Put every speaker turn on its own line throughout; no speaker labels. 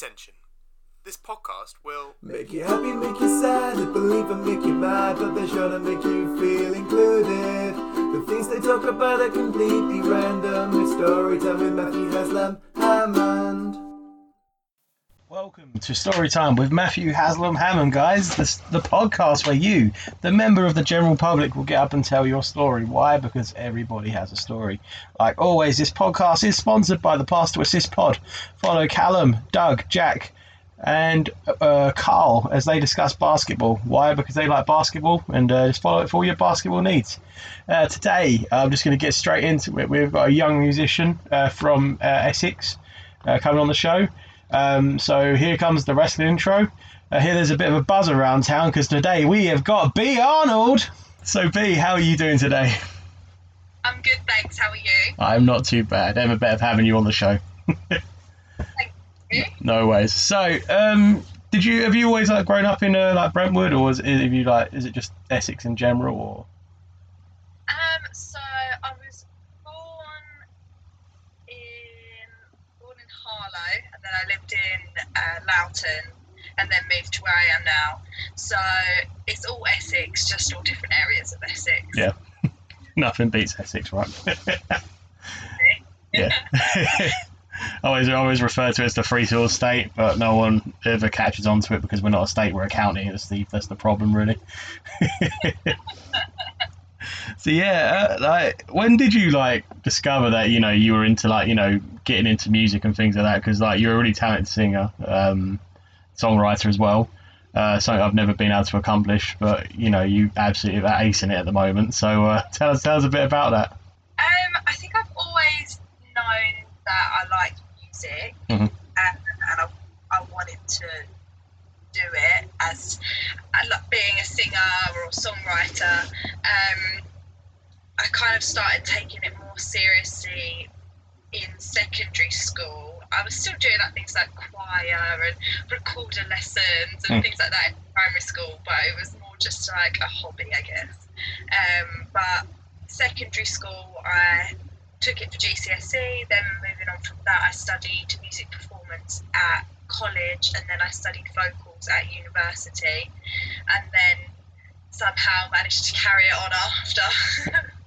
Attention. This podcast will.
Make you happy, make you sad, believe and make you mad, but they're sure to make you feel included. The things they talk about are completely random. It's story time with Matthew Haslam Hammond.
Welcome to Story Time with Matthew Haslam Hammond, guys. This, the podcast where you, the member of the general public, will get up and tell your story. Why? Because everybody has a story. Like always, this podcast is sponsored by the Pass to Assist Pod. Follow Callum, Doug, Jack, and uh, Carl as they discuss basketball. Why? Because they like basketball and uh, just follow it for all your basketball needs. Uh, today, I'm just going to get straight into it. We've got a young musician uh, from uh, Essex uh, coming on the show. Um, so here comes the wrestling intro. Uh, here there's a bit of a buzz around town because today we have got Bee Arnold. So Bee, how are you doing today?
I'm good, thanks. How are you?
I'm not too bad. Ever better having you on the show.
Thank you.
No ways. So, um, did you have you always like grown up in uh, like Brentwood, or is, is you like is it just Essex in general, or
Um, so I was born in born in Harlow, and then I lived in uh, Loughton, and then moved to where I am now. So it's all Essex, just all different areas of Essex.
Yeah. nothing beats Essex, right? yeah. I always I always refer to it as the free soil state, but no one ever catches on to it because we're not a state, we're a county. That's the that's the problem, really. so yeah, uh, like when did you like discover that you know you were into like you know getting into music and things like that? Because like you're a really talented singer, um, songwriter as well. Uh, something I've never been able to accomplish, but you know you absolutely are acing it at the moment. So uh, tell us tell us a bit about that.
Um, I think I've always known that I like music,
Mhm.
and, and I, I wanted to do it as being a singer or a songwriter. Um, I kind of started taking it more seriously in secondary school. I was still doing like things like choir and recorder lessons and
Mm.
things like that in primary school, but it was more just like a hobby, I guess. Um, but secondary school, I took it for GCSE. Then moving on from that, I studied music performance at college, and then I studied vocals at university, and then somehow managed to carry it on after.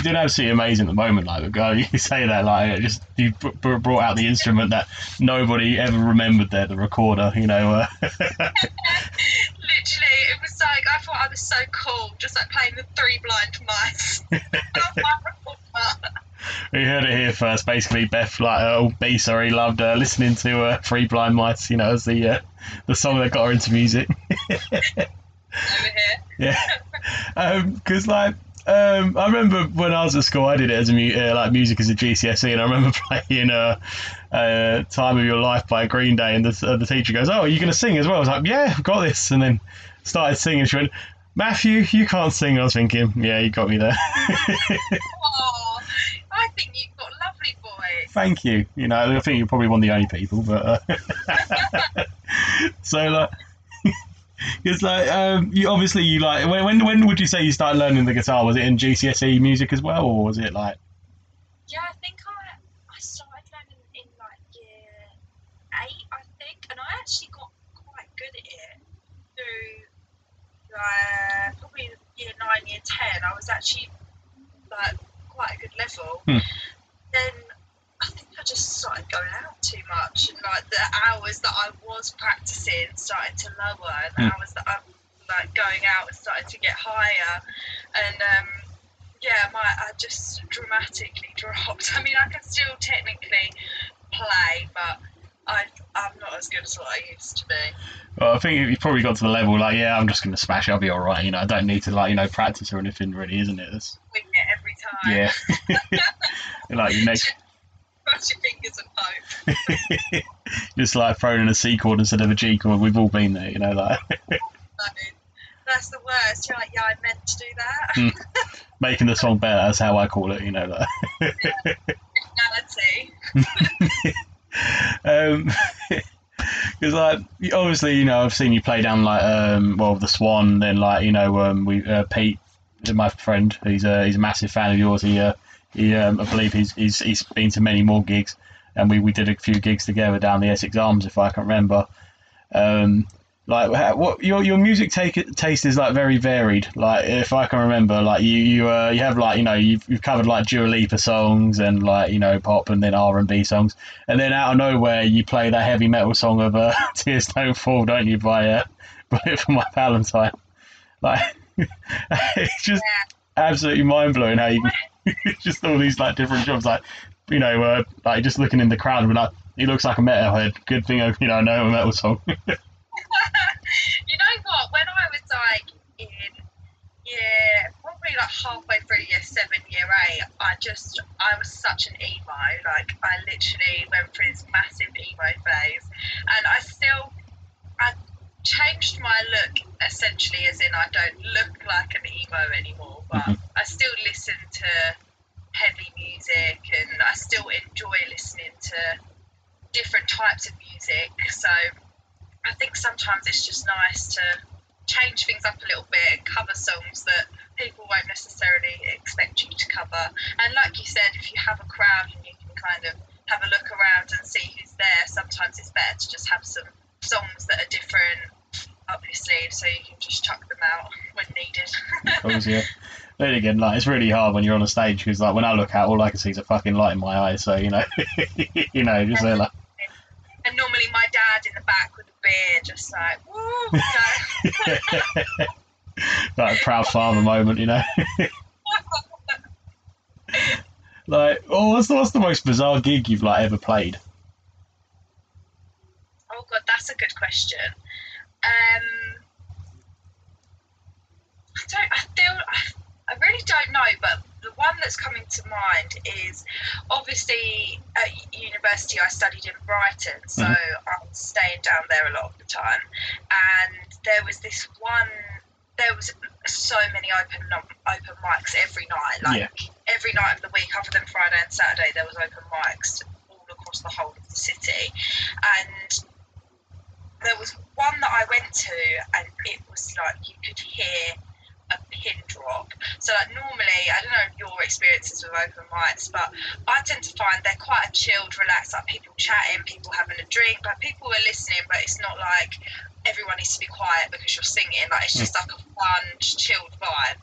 You did absolutely amazing at the moment, like the guy. You say that like it just you br- brought out the instrument that nobody ever remembered there, the recorder. You know. Uh,
Literally, it was like I thought I was so cool, just like playing the three blind mice. on my recorder.
we heard it here first. Basically, Beth, like uh, old Bee, sorry, loved uh, listening to uh, Three Blind Mice. You know, as the uh, the song that got her into music.
over here.
Yeah, because like um, I remember when I was at school, I did it as a mu- uh, like music as a GCSE, and I remember playing uh, uh, "Time of Your Life" by Green Day, and the, uh, the teacher goes, "Oh, are you going to sing as well?" I was like, "Yeah, I've got this," and then started singing. She went, "Matthew, you can't sing." I was thinking, "Yeah, you got me there."
Oh, I think you've got a lovely voice.
Thank you. You know, I think you're probably one of the only people, but uh, so like. Because like um, you obviously you like when, when when would you say you started learning the guitar? Was it in GCSE music as well, or was it like
Yeah, I think I I started learning in like year eight, I think, and I actually got quite good at it through uh, probably year nine, year ten. I was actually like quite a good level.
Hmm.
Then I think I just started going out too much, and like the hours that I was practicing started to lower, and the
Hmm.
hours that I'm like going out starting to get higher, and um, yeah, my I just dramatically dropped. I mean, I can still technically play, but I I'm not as good as what I used to be.
Well, I think you've probably got to the level like, yeah, I'm just going to smash it. I'll be all right. You know, I don't need to like, you know, practice or anything, really, isn't it? That's,
Wing it every time.
yeah. like your next,
Cross your fingers and hope.
just like throwing in a C chord instead of a G chord. We've all been there, you know, like
that's the worst. You're like, yeah, I meant to do that.
making the song better. That's how I call it. You know, like.
Reality.
um, because like obviously you know I've seen you play down like um well the Swan then like you know um we uh, Pete my friend he's a he's a massive fan of yours he uh, he um, I believe he's he's he's been to many more gigs and we, we did a few gigs together down the Essex Arms, if I can remember. Um, like ha- what your your music take, taste is like very varied. Like if I can remember, like you you uh, you have like you know you've, you've covered like Dua Lipa songs and like you know pop and then R and B songs, and then out of nowhere you play that heavy metal song of uh, Tears Don't Fall, don't you? By uh, Bullet for My Valentine. Like it's just absolutely mind blowing how you just all these like different jobs like you know uh, like just looking in the crowd and be like he looks like a metalhead. Good thing I you know I know a metal song.
you know what? When I was like in yeah, probably like halfway through year seven, year eight, I just, I was such an emo. Like, I literally went through this massive emo phase. And I still, I changed my look essentially, as in I don't look like an emo anymore, but
Mhm.
I still listen to heavy music and I still enjoy listening to different types of music. So, I think sometimes it's just nice to change things up a little bit and cover songs that people won't necessarily expect you to cover. And like you said, if you have a crowd and you can kind of have a look around and see who's there, sometimes it's better to just have some songs that are different up your sleeve so you can just chuck them out when needed.
Of course, yeah. Then again, like it's really hard when you're on a stage because like when I look out, all I can see is a fucking light in my eyes. So you know, you know, just there like
and normally my dad in the back with a beer, just like, woo!
Like a proud father moment, you know. like, oh, what's the, what's the most bizarre gig you've like ever played?
Oh god, that's a good question. Um, I don't. I feel. I, I really don't know, but the one that's coming to mind is obviously at university. I studied in Brighton, so
Mhm.
I'm staying down there a lot of the time. And there was this one. There was so many open open mics every night, like every night of the week, other than Friday and Saturday. There was open mics all across the whole of the city, and there was one that I went to, and it was like you could hear a pin drop. So, like, normally, I don't know your experiences with open mics, but I tend to find they're quite a chilled, relaxed, like people chatting, people having a drink, but people are listening, but it's not like everyone needs to be quiet because you're singing. Like, it's just hmm. like a fun, chilled vibe.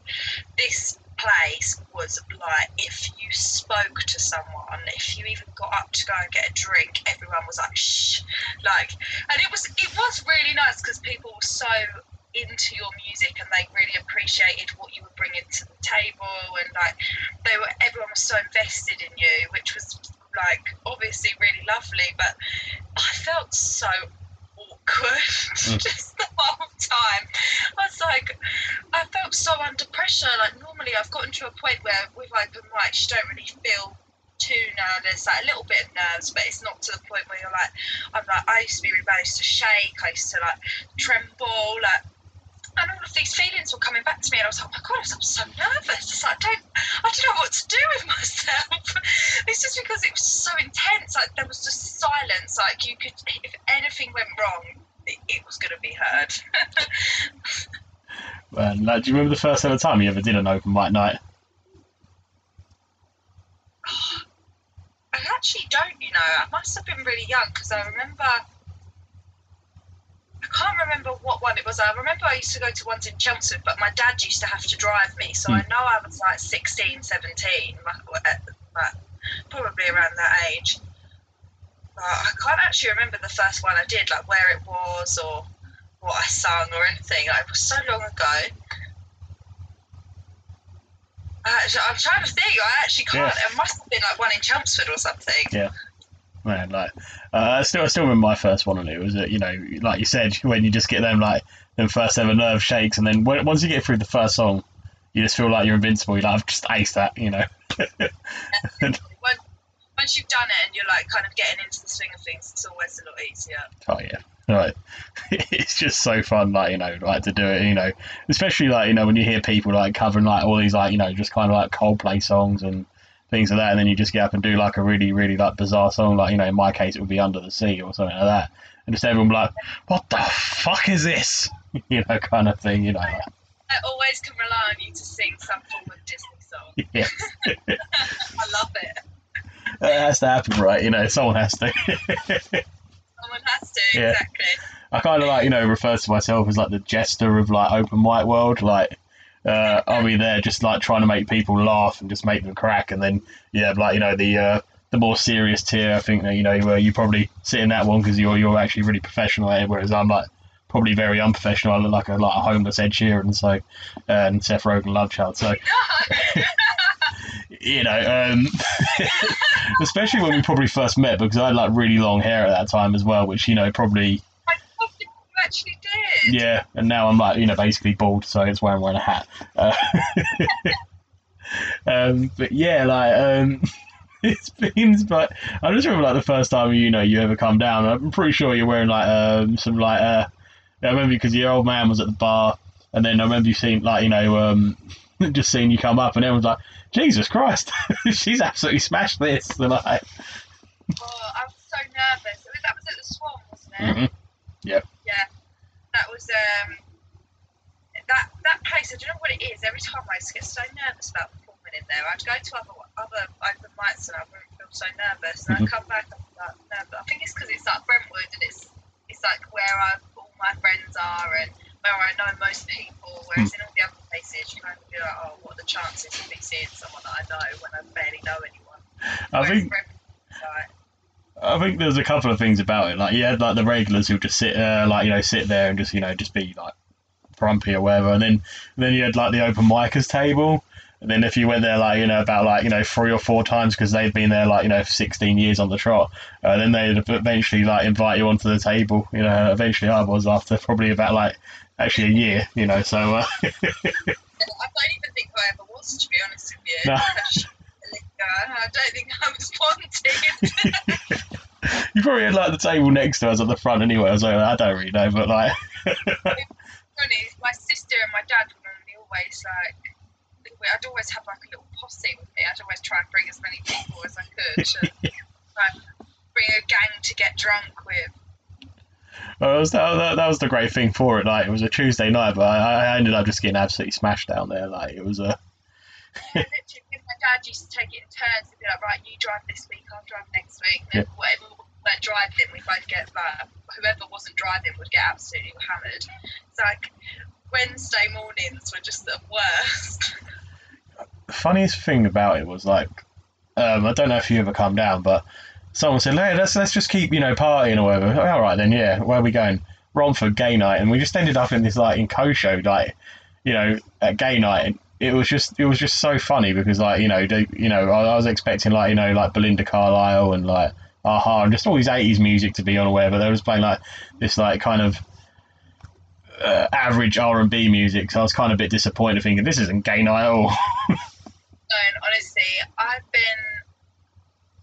This place was like if you spoke to someone, if you even got up to go and get a drink, everyone was like shh, like, and it was it was really nice because people were so into your music and they really appreciated what you were bringing to the table and like they were everyone was so invested in you, which was like obviously really lovely, but I felt so awkward
Mm.
just the whole time. I was like, I felt so under pressure. Like normally, I've gotten to a point where with open mics, you don't really feel too nervous, like a little bit of nerves, but it's not to the point where you're like, I'm like, I used to be really bad, I used to shake, I used to like tremble, like. And all of these feelings were coming back to me, and I was like, "Oh my god, I'm so nervous. It's like, I don't, I don't know what to do with myself." it's just because it was so intense. Like there was just silence. Like you could, if anything went wrong, it, it was going to be heard.
And like, do you remember the first ever time you ever did an open mic night?
I actually don't, you know. I must have been really young because I remember. I can't remember what one it was. I remember I used to go to ones in Chelmsford, but my dad used to have to drive me. So I know I was like 16, 17, like, at- like, probably around that age. But I can't actually remember the first one I did, like where it was or what I sung or anything. Like, it was so long ago. Uh, I'm trying to think. I actually can't.
Yeah.
It must have been like one in Chelmsford or something.
Man, like, uh, I still, I still remember my first one, and it was, uh, you know, like you said, when you just get them like them first ever nerve shakes, and then when, once you get through the first song, you just feel like you're invincible. You're like, I've just aced that, you know.
Once, once you've done it and you're like kind of getting into the swing of things, it's always a lot easier.
Oh yeah, right. it's just so fun, like you know, like to do it, you know, especially like you know when you hear people like covering like all these like you know just kind of like Coldplay songs and things like that, and then you just get up and do like a really really like bizarre song, like you know in my case it would be Under the Sea or something like that, and just everyone be like, what the fuck is this, you know, kind of thing, you know.
I always can rely on you to sing some form of Disney song.
yeah.
I love it.
That has to happen, right? You know, someone has to.
Someone has to,
Yeah.
exactly.
I kind of like, you know, refer to myself as like the jester of like open white world. Like, uh, be there just like trying to make people laugh and just make them crack. And then, yeah, like, you know, the, uh, the more serious tier, I think that, you know, you probably sit in that one because you're, you're actually really professional at it. Whereas I'm like, probably very unprofessional. I look like a, like a homeless Ed Sheeran. So, uh, and Seth Rogen love child. So, you know, um, especially when we probably first met because I had like really long hair at that time as well, which, you know, probably,
actually did.
yeah, and now I'm like, you know, basically bald, so it's why I'm wearing a hat. Uh, um, but yeah, like, um, it's been, but I just remember like the first time you know you ever come down. I'm pretty sure you're wearing like um, some like, uh, I remember because your old man was at the bar, and then I remember you seeing like, you know, um, just seeing you come up, and everyone's like, Jesus Christ, she's absolutely smashed this. And like,
Oh, I was so nervous. That was at the Swan, wasn't it?
mhm.
Yeah. That was um that that place. I don't know what it is. Every time I just get so nervous about performing in there. I'd go to other other open mics and I wouldn't feel so nervous. And
Mhm.
I'd come back and I'm like nervous. I think it's because it's like Brentwood and it's it's like where I, all my friends are and where I know most people. Whereas in all the other places, you kind of be like, oh, what are the chances of me seeing someone that I know when I barely know anyone?
I
Whereas
think
Brentwood's like,
I think there's a couple of things about it. Like you had like the regulars who just sit, uh, like you know, sit there and just you know just be like grumpy or whatever, and then and then you had like the open micers table. And then if you went there like you know about like you know three or four times because they'd been there like you know 16 years on the trot, uh, then they'd eventually like invite you onto the table. You know, eventually I was after probably about like actually a year. You know, so uh,
I don't even think I ever was, to be honest with you.
No.
I should let it go. I don't think I was wanted.
you probably had like the table next to us at the front anyway. I was like, I don't really know, but like
Funny, my sister and my dad would normally always like. I'd always have like a little posse with me. I'd always try and bring as many people as I could. To, try bring a gang to get drunk with.
Well, that, was, that, that, was the great thing for it. Like it was a Tuesday night, but I, I ended up just getting absolutely smashed down there. Like it was a
And literally, me and my dad used to take it in turns and be like, right, you drive this week, I'll drive next week. And then whatever we're driving, we both get like, whoever wasn't driving would get absolutely hammered. It's like Wednesday mornings were just the worst.
the funniest thing about it was like um, I don't know if you ever come down, but someone said, "Hey, let's let's just keep you know partying or whatever." All right, then yeah, where are we going? Romford gay night, and we just ended up in this like in Kosho, like you know at gay night. And it was just it was just so funny because like you know they, you know I, I was expecting like you know like Belinda Carlisle and like a-ha and just all these eighties music to be on or whatever. They was playing like this like kind of uh, average R and B music, so I was kind of a bit disappointed, thinking this isn't gay night at all.
And honestly, I've been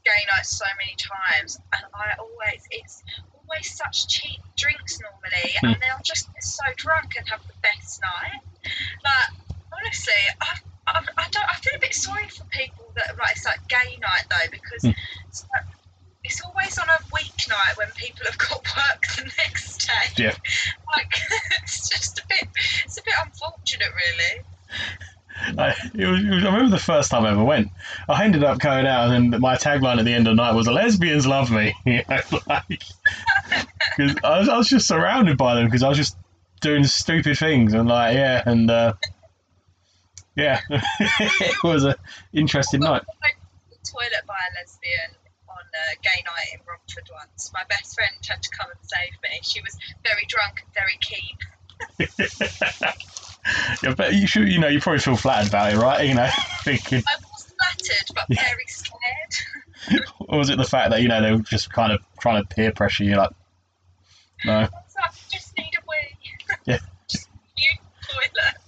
gay night so many times, and I always it's always such cheap drinks normally, and then I'll just get so drunk and have the best night. Like honestly, I, I, I don't. I feel a bit sorry for people that like it's like gay night though because it's, like, it's always on a weeknight when people have got work the next day.
Yeah.
Like it's just a bit. It's a bit unfortunate, really.
I, it was, it was, I remember the first time I ever went. I ended up going out, and then my tagline at the end of the night was "Lesbians love me." You know, like, because I was, I was just surrounded by them because I was just doing stupid things and like yeah, and uh, yeah, it was an interesting night.
I got the toilet by a lesbian on a gay night in Romford once. My best friend had to come and save me. She was very drunk and very keen.
yeah, but you should, you know, you probably feel flattered about it, right? You know, thinking,
I was flattered but very scared.
or was it the fact that you know they were just kind of trying to peer pressure you, like, no,
I was like, I just need a wee.
Yeah.
just you toilet.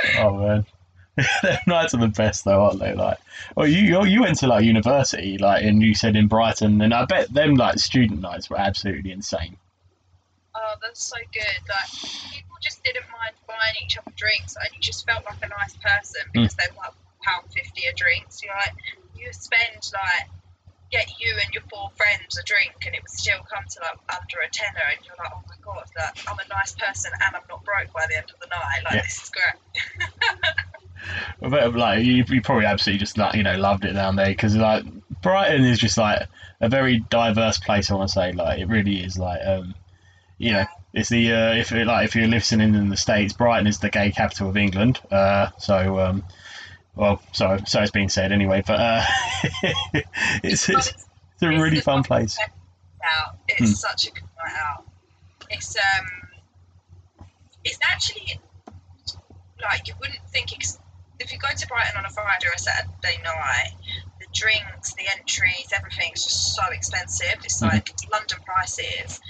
oh man. Them nights are the best though, aren't they? Like, well, you you you went to like university, like, and you said in Brighton, and I bet them like student nights were absolutely insane.
Oh, that's so good. Like people just didn't mind buying each other drinks, and you just felt like a nice person mm. because they were like pound fifty a drink. So you're like, you spend like get you and your four friends a drink, and it would still come to like under a tenner, and you're like, oh my god, like I'm a nice person and I'm not broke by the end of the night. Like
Yeah.
this is great.
I bet like you, you probably absolutely just like you know loved it down there because like Brighton is just like a very diverse place. I want to say, like it really is. Like, um, you know, it's the uh, if it, like if you're listening in the states, Brighton is the gay capital of England. Uh, so, um, well, so so it's been said anyway. But uh, it's, it's it's a really fun place.
Out. It's
Hmm.
such a good night out. It's um, it's actually like you wouldn't think. Ex- if you go to Brighton on a Friday or a Saturday night, the drinks, the entries, everything's just so expensive. It's
Mhm.
like London prices.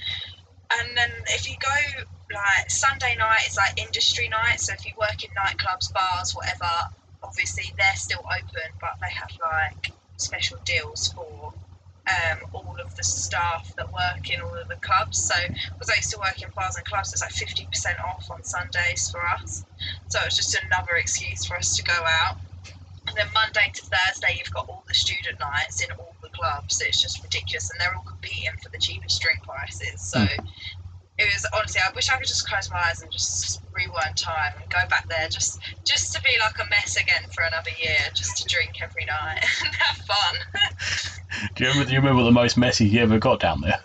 And then if you go like Sunday night, it's like industry night. So if you work in nightclubs, bars, whatever, obviously they're still open, but they have like special deals for um, all of the staff that work in all of the clubs. So because I used to work in bars and clubs, it's like fifty percent off on Sundays for us. So it's just another excuse for us to go out. And then Monday to Thursday, you've got all the student nights in all the clubs. It's just ridiculous, and they're all competing for the cheapest drink prices. So it was honestly, I wish I could just close my eyes and just rewind time and go back there, just just to be like a mess again for another year, just to drink every night and have fun.
Do you remember? Do you remember the most messy you ever got down there?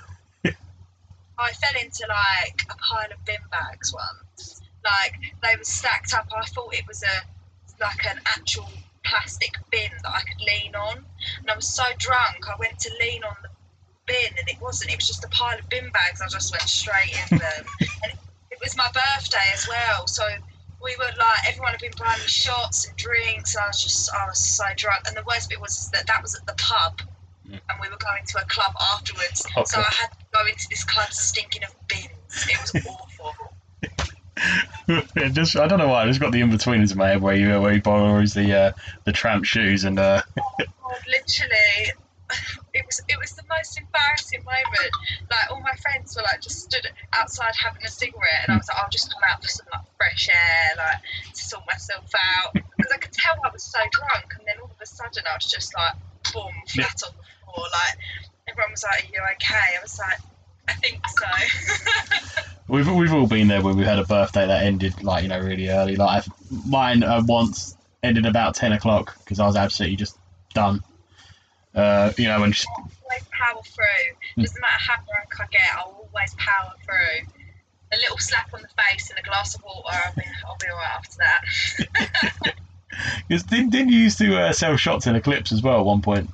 I fell into like a pile of bin bags once. Like they were stacked up. I thought it was a like an actual plastic bin that I could lean on, and I was so drunk. I went to lean on the bin, and it wasn't. It was just a pile of bin bags. I just went straight in them, and it was my birthday as well. So we were like, everyone had been buying me shots and drinks, and I was just, I was so drunk. And the worst bit was that that was at the pub,
Mm.
and we were going to a club afterwards.
Oh,
so. I had to go into this club stinking of bins. It was awful.
It just I don't know why I just got the Inbetweeners in my head where you where he borrows the uh, the tramp shoes and uh,
God, literally, it was the most embarrassing moment. Like all my friends were like just stood outside having a cigarette, and I was like, I'll just come out for some like fresh air, like to sort myself out, because I could tell I was so drunk. And then all of a sudden, I was just like, boom, flat on the floor. Like everyone was like, Are you okay? I was like, I think so.
we've we've all been there where we had a birthday that ended like you know really early. Like I've, mine uh, once ended about ten o'clock because I was absolutely just done. Uh, you know, and just,
always power through. Doesn't matter how drunk I get, I'll always power through. A little slap on the face and a glass of water, I'll be, I'll be alright after that.
cause didn't, didn't you used to uh, sell shots in Eclipse as well at one point?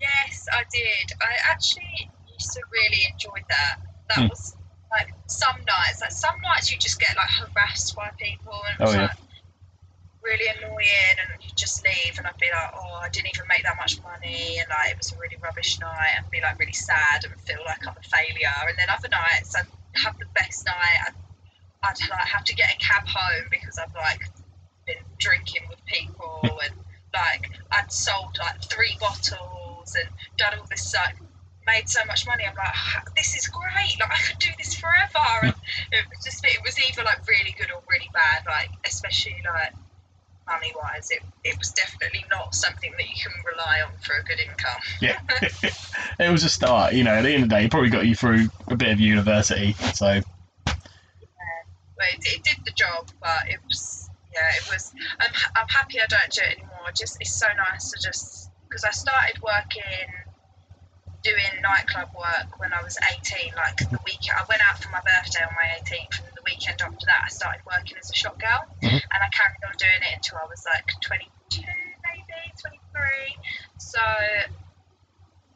yes, I did. I actually used to really enjoy that. That
Hmm.
was like some nights. Like some nights you just get like harassed by people and it was
Oh, yeah.
like really annoying and you just leave and I'd be like, oh, I didn't even make that much money and like it was a really rubbish night and be like really sad and feel like I'm a failure. And then other nights I'd have the best night. I'd, I'd like have to get a cab home because I've like been drinking with people and like I'd sold like three bottles and done all this like made so much money. I'm like, "Ah, this is great. Like I could do this forever. And it was just it was either like really good or really bad. Like especially like money wise, it it was definitely not something that you can rely on for a good income.
Yeah, it was a start. You know, at the end of the day, it probably got you through a bit of university. So
But it, it did the job, but it was yeah, it was. I'm I'm happy I don't do it anymore. Just it's so nice to just because I started working doing nightclub work when I was 18. Like the week I went out for my birthday on my 18th, and the weekend after that, I started working as a shop girl,
Mhm.
and I carried on doing it until I was like 22, maybe 23. So.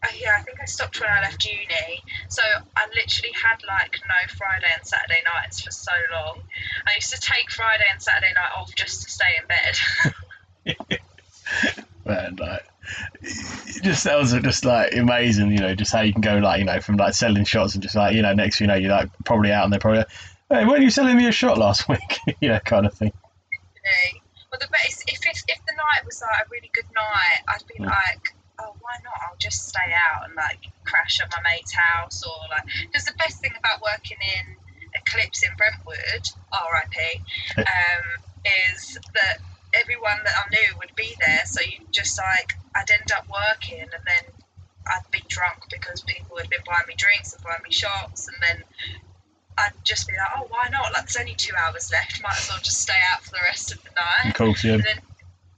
Uh, yeah, I think I stopped when I left uni. So I literally had like no Friday and Saturday nights for so long. I used to take Friday and Saturday night off just to stay in bed.
and like, it just sounds just like amazing. You know, just how you can go like you know from like selling shots and just like you know next you know you're like probably out and they're probably hey, weren't you selling me a shot last week? you know, kind of thing.
But the best if, if if the night was like a really good night, I'd be
Mm.
like, oh, why not? I'll just stay out and like crash at my mate's house or like. Because the best thing about working in Eclipse in Brentwood, R.I.P. um, is that everyone that I knew would be there. So you just like I'd end up working and then I'd be drunk because people had been buying me drinks and buying me shots, and then I'd just be like, oh, why not? Like there's only two hours left. Might as well just stay out for the rest of the night.
Yeah.
And then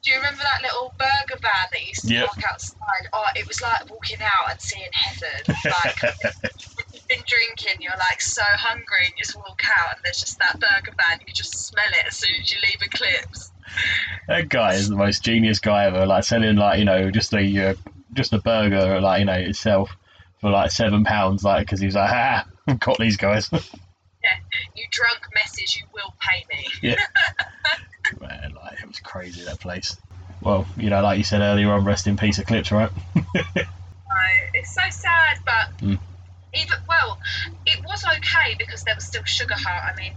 Do you remember that little burger van that used to
Yep.
park outside? Oh, it was like walking out and seeing heaven. Like you've been drinking, you're like so hungry, and you just walk out, and there's just that burger van. You can just smell it as soon as you leave Eclipse.
That guy is the most genius guy ever. Like selling like you know just a uh, just a burger like you know itself for like seven pounds. Like because he was like, ah, got these guys.
Yeah, you drunk messes, you will pay me. Yeah.
Man, like it was crazy that place. Well, you know, like you said earlier on, rest in peace, Eclipse, right?
No, it's so sad, but
Mm.
even well, it was okay because there was still Sugar Hut. I mean,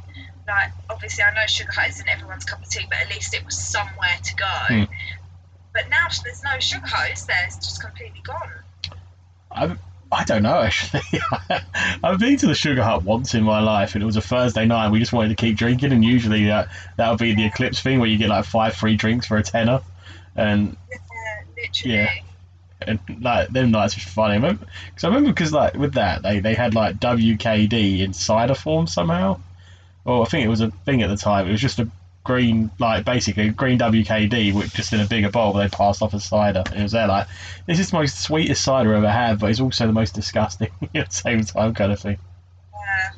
like obviously I know Sugar Hut isn't everyone's cup of tea, but at least it was somewhere to go.
Mm.
But now there's no Sugar Hut, is there? It's just completely gone.
I've, I don't know actually. I've been to the Sugar Hut once in my life, and it was a Thursday night. and We just wanted to keep drinking, and usually that that would be the Eclipse thing where you get like five free drinks for a tenner, and
Yeah, literally.
Yeah. and like them nights was funny. Because I remember because like with that they they had like WKD in cider form somehow. Well, I think it was a thing at the time. It was just a green like basically green WKD which just in a bigger bowl. They passed off as cider. It was there like this is the most sweetest cider I've ever had, but it's also the most disgusting at the same time kind of thing.
Yeah,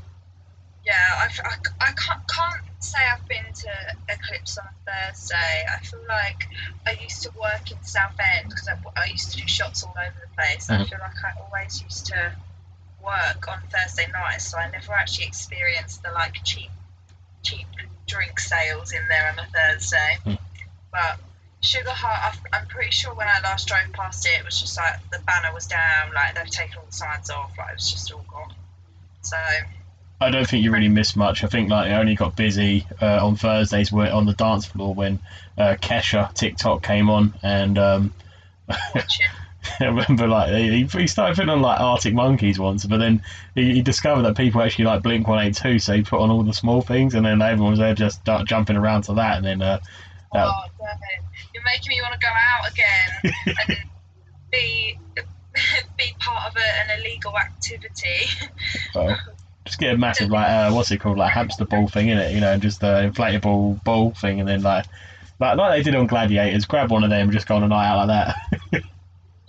yeah. I've, I, I can't, can't say I've been to Eclipse on a Thursday. I feel like I used to work in Southend because I, I used to do shots all over the place. I
Mhm.
feel like I always used to work on Thursday nights, so I never actually experienced the like cheap, cheap drink sales in there on a Thursday.
Mm.
But Sugar I've- I'm pretty sure when I last drove past it, it was just like the banner was down, like they've taken all the signs off, like it was just all gone. So
I don't think you really missed much. I think like it only got busy uh, on Thursdays on the dance floor when uh, Kesha TikTok came on and. Um. I remember like he, he started putting on like Arctic Monkeys once, but then he, he discovered that people actually like Blink One Eight Two, so he put on all the small things, and then everyone was there just start jumping around to that, and then uh, that,
Oh, damn it. You're making me want to go out again and be be part of a, an illegal activity.
well, just get a massive like uh, what's it called like hamster ball thing in it, you know, just the inflatable ball thing, and then like like like they did on Gladiators, grab one of them, and just go on a night out like that.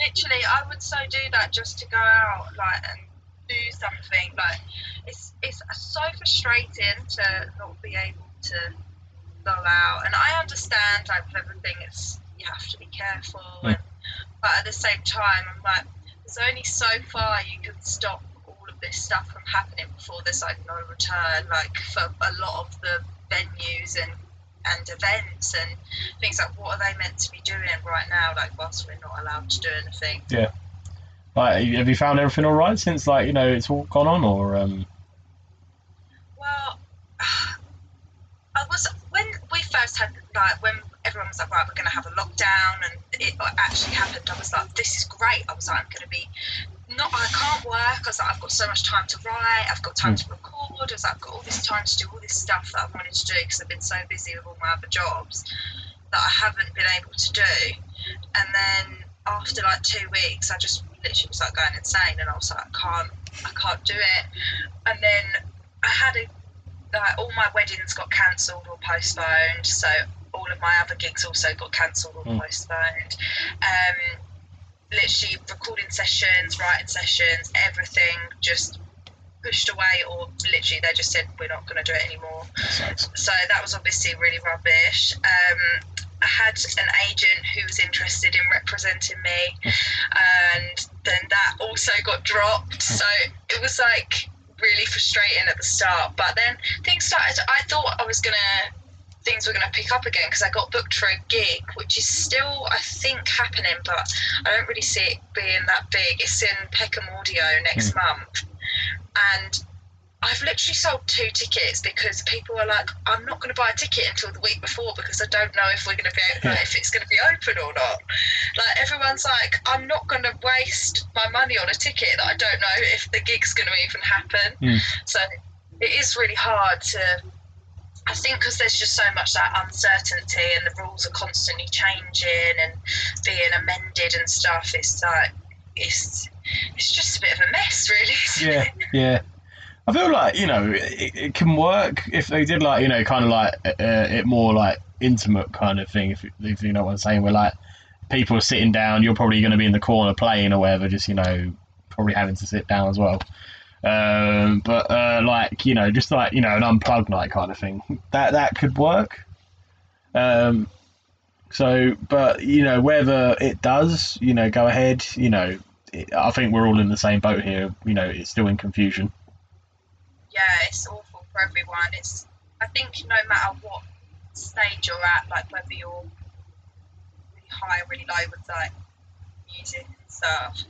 Literally, I would so do that just to go out, like, and do something. Like, it's it's so frustrating to not be able to go out. And I understand, like, with everything, it's you have to be careful. Hmm. And, but at the same time, I'm like, there's only so far you can stop all of this stuff from happening before there's like no return. Like for a lot of the venues and and events and things like what are they meant to be doing right now? Like whilst we're not allowed to do anything.
Yeah like, have you found everything all right since like you know it's all gone on, or um,
Well, I was when we first had like when everyone was like, right, we're going to have a lockdown, and it actually happened. I was like, this is great. I was like, I'm going to be not. I can't work. I was like, I've got so much time to write. I've got time to record. Like, I've got all this time to do all this stuff that I've wanted to do because I've been so busy with all my other jobs that I haven't been able to do. And then after like two weeks, I just literally was like going insane, and I was like, I can't, I can't do it. And then I had a like all my weddings got cancelled or postponed, so all of my other gigs also got cancelled or
Mm.
postponed. Um, literally recording sessions, writing sessions, everything just pushed away, or literally they just said we're not going to do it anymore. So that was obviously really rubbish. Um, I had an agent who was interested in representing me, and then that also got dropped. So it was like really frustrating at the start. But then things started. I thought I was gonna. Things were going to pick up again because I got booked for a gig, which is still, I think, happening, but I don't really see it being that big. It's in Peckham Audio next month, and I've literally sold two tickets because people are like, I'm not going to buy a ticket until the week before because I don't know if we're going to be able, like, if it's going to be open or not. Like everyone's like, I'm not going to waste my money on a ticket that I don't know if the gig's going to even happen.
Mm.
So it is really hard to. I think because there's just so much that uncertainty and the rules are constantly changing and being amended and stuff. It's like it's it's just a bit of a mess, really. Isn't
yeah,
it?
yeah. I feel like you know it, it can work if they did like you know kind of like uh, it more like intimate kind of thing. If, if you know what I'm saying, where like people are sitting down, you're probably going to be in the corner playing or whatever, just you know probably having to sit down as well. Um, but uh, like you know, just like you know, an unplugged night kind of thing. That that could work. Um, so, but you know, whether it does, you know, go ahead. You know, it, I think we're all in the same boat here. You know, it's still in confusion.
yeah, it's awful for everyone. It's I think no matter what stage you're at, like whether you're really high or really low with like music and stuff,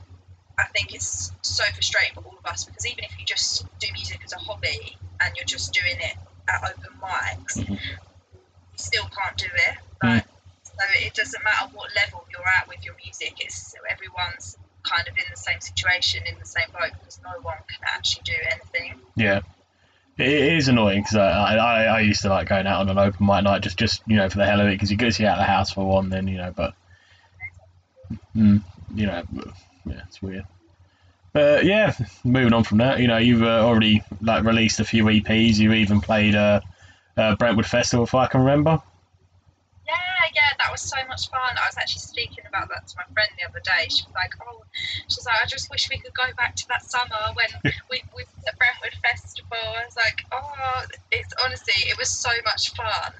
I think it's so frustrating for all of us because even if you just do music as a hobby and you're just doing it at open mics,
Mhm.
you still can't do it.
Mm.
Like, So it doesn't matter what level you're at with your music. It's everyone's kind of in the same situation, in the same boat because no one can actually do anything.
Yeah, it, it is annoying because I, I I used to like going out on an open mic night just just you know for the hell of it because it gets you out of the house for one. Then you know, but mm, you know, yeah, it's weird. But yeah, moving on from that, you know, you've uh, already like released a few EPs. You even played uh, uh, Brentwood Festival, if I can remember.
Yeah, yeah, that was so much fun. I was actually speaking about that to my friend the other day. She was like, "Oh, she's like, I just wish we could go back to that summer when we we at Brentwood Festival." I was like, "Oh, it's honestly, it was so much fun.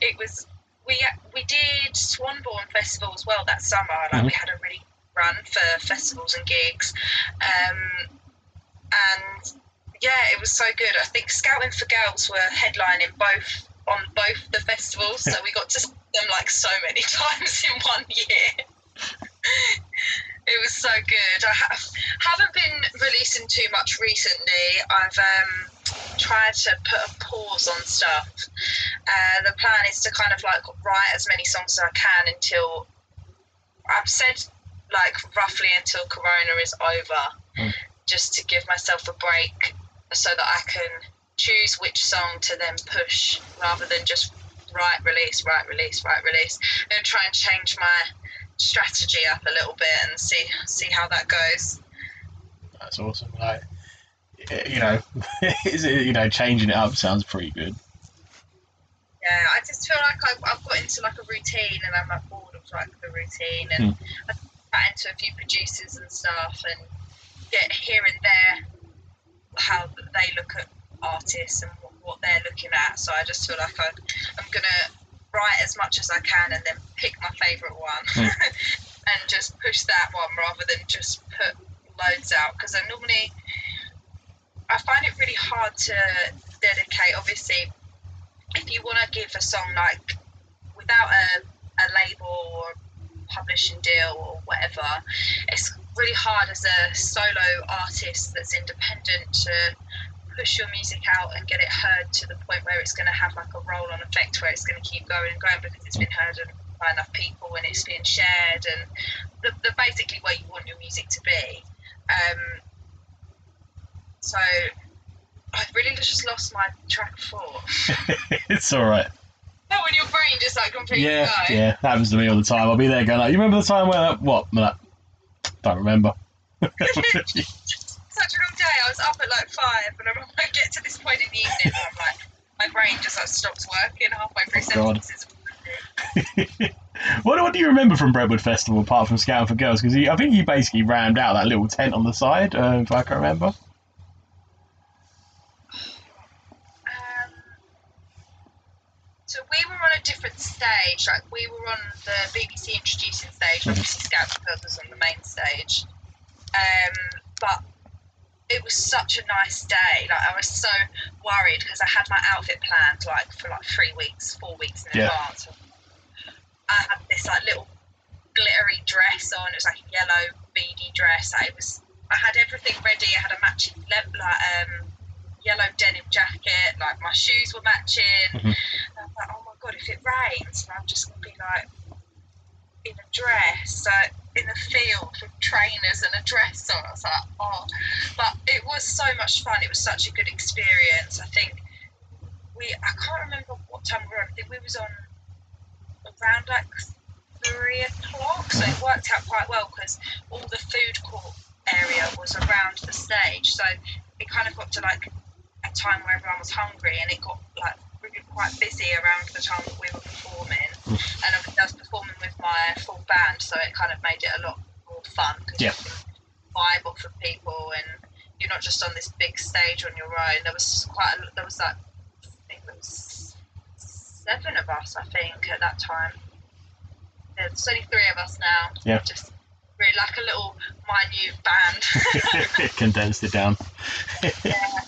It was we we did Swanbourne Festival as well that summer. Like we had a really run for festivals and gigs, um, and yeah, it was so good. I think Scouting for Girls were headlining both on both the festivals, so we got to see them like so many times in one year. it was so good. I ha- haven't been releasing too much recently. I've um, tried to put a pause on stuff. Uh, the plan is to kind of like write as many songs as I can until I've said like roughly until Corona is over,
Mm.
just to give myself a break so that I can choose which song to then push rather than just write, release, write, release, write, release. I'm to try and change my strategy up a little bit and see see how that goes.
That's awesome. Like, you know, is it, you know, changing it up sounds pretty good.
Yeah, I just feel like I've, I've got into like a routine and I'm like bored of like the routine and I got into a few producers and stuff and get here and there how they look at artists and what, they're looking at. So I just feel like I, I'm gonna write as much as I can and then pick my favourite one
Mm.
and just push that one rather than just put loads out because I normally I find it really hard to dedicate. Obviously, if you want to give a song like without a, a label or publishing deal or whatever, it's really hard as a solo artist that's independent to push your music out and get it heard to the point where it's going to have like a roll on effect where it's going to keep going and going because it's been heard by enough people and it's being shared and the, the basically where you want your music to be. Um, so I've really just lost my track of thought.
it's all right.
When your brain just like completely
Yeah, yeah, happens to me all the time. I'll be there going, like, you remember the time where what? I'm like, don't remember.
Such a long day. I was up at like five, and I'm, I get to this point in the evening, and I'm like, my brain just like stops working halfway through
Oh, God.
sentences.
what, what do you remember from Brentwood Festival apart from Scouting for Girls? Because I think you basically rammed out that little tent on the side, uh, if I can remember.
Um, so we were on a different stage. Like we were on the BBC introducing stage. Obviously, Scouts and Girls was on the main stage. Um, but it was such a nice day. Like I was so worried because I had my outfit planned like for like three weeks, four weeks in
Yeah.
advance. I had this like little glittery dress on. It was like a yellow beady dress. Like, it was. I had everything ready. I had a matching le- like um, yellow denim jacket. Like my shoes were matching.
Mhm.
And I was like, oh my god, if it rains, I'm just gonna be like in a dress, like in the field with trainers and a dress on. I was like, oh, but it was so much fun. It was such a good experience. I think we. I can't remember what time we were. on. I think we was on around like three o'clock, so it worked out quite well because all the food court area was around the stage, so it kind of got to like time where everyone was hungry, and it got like really quite busy around the time that we were performing. Hmm. And I was performing with my full band, so it kind of made it a lot more fun because
Yeah.
you can vibe off of people, and you're not just on this big stage on your own. There was quite a, there was like I think there was seven of us, I think, at that time. There's only three of us now.
Yeah.
Just really like a little minute band.
Condensed it down.
yeah.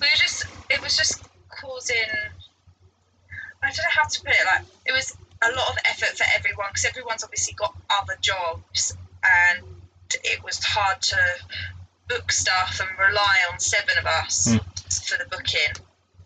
We were just, it was just causing, I don't know how to put it, like, it was a lot of effort for everyone because everyone's obviously got other jobs and it was hard to book stuff and rely on seven of us
Mm.
for the booking.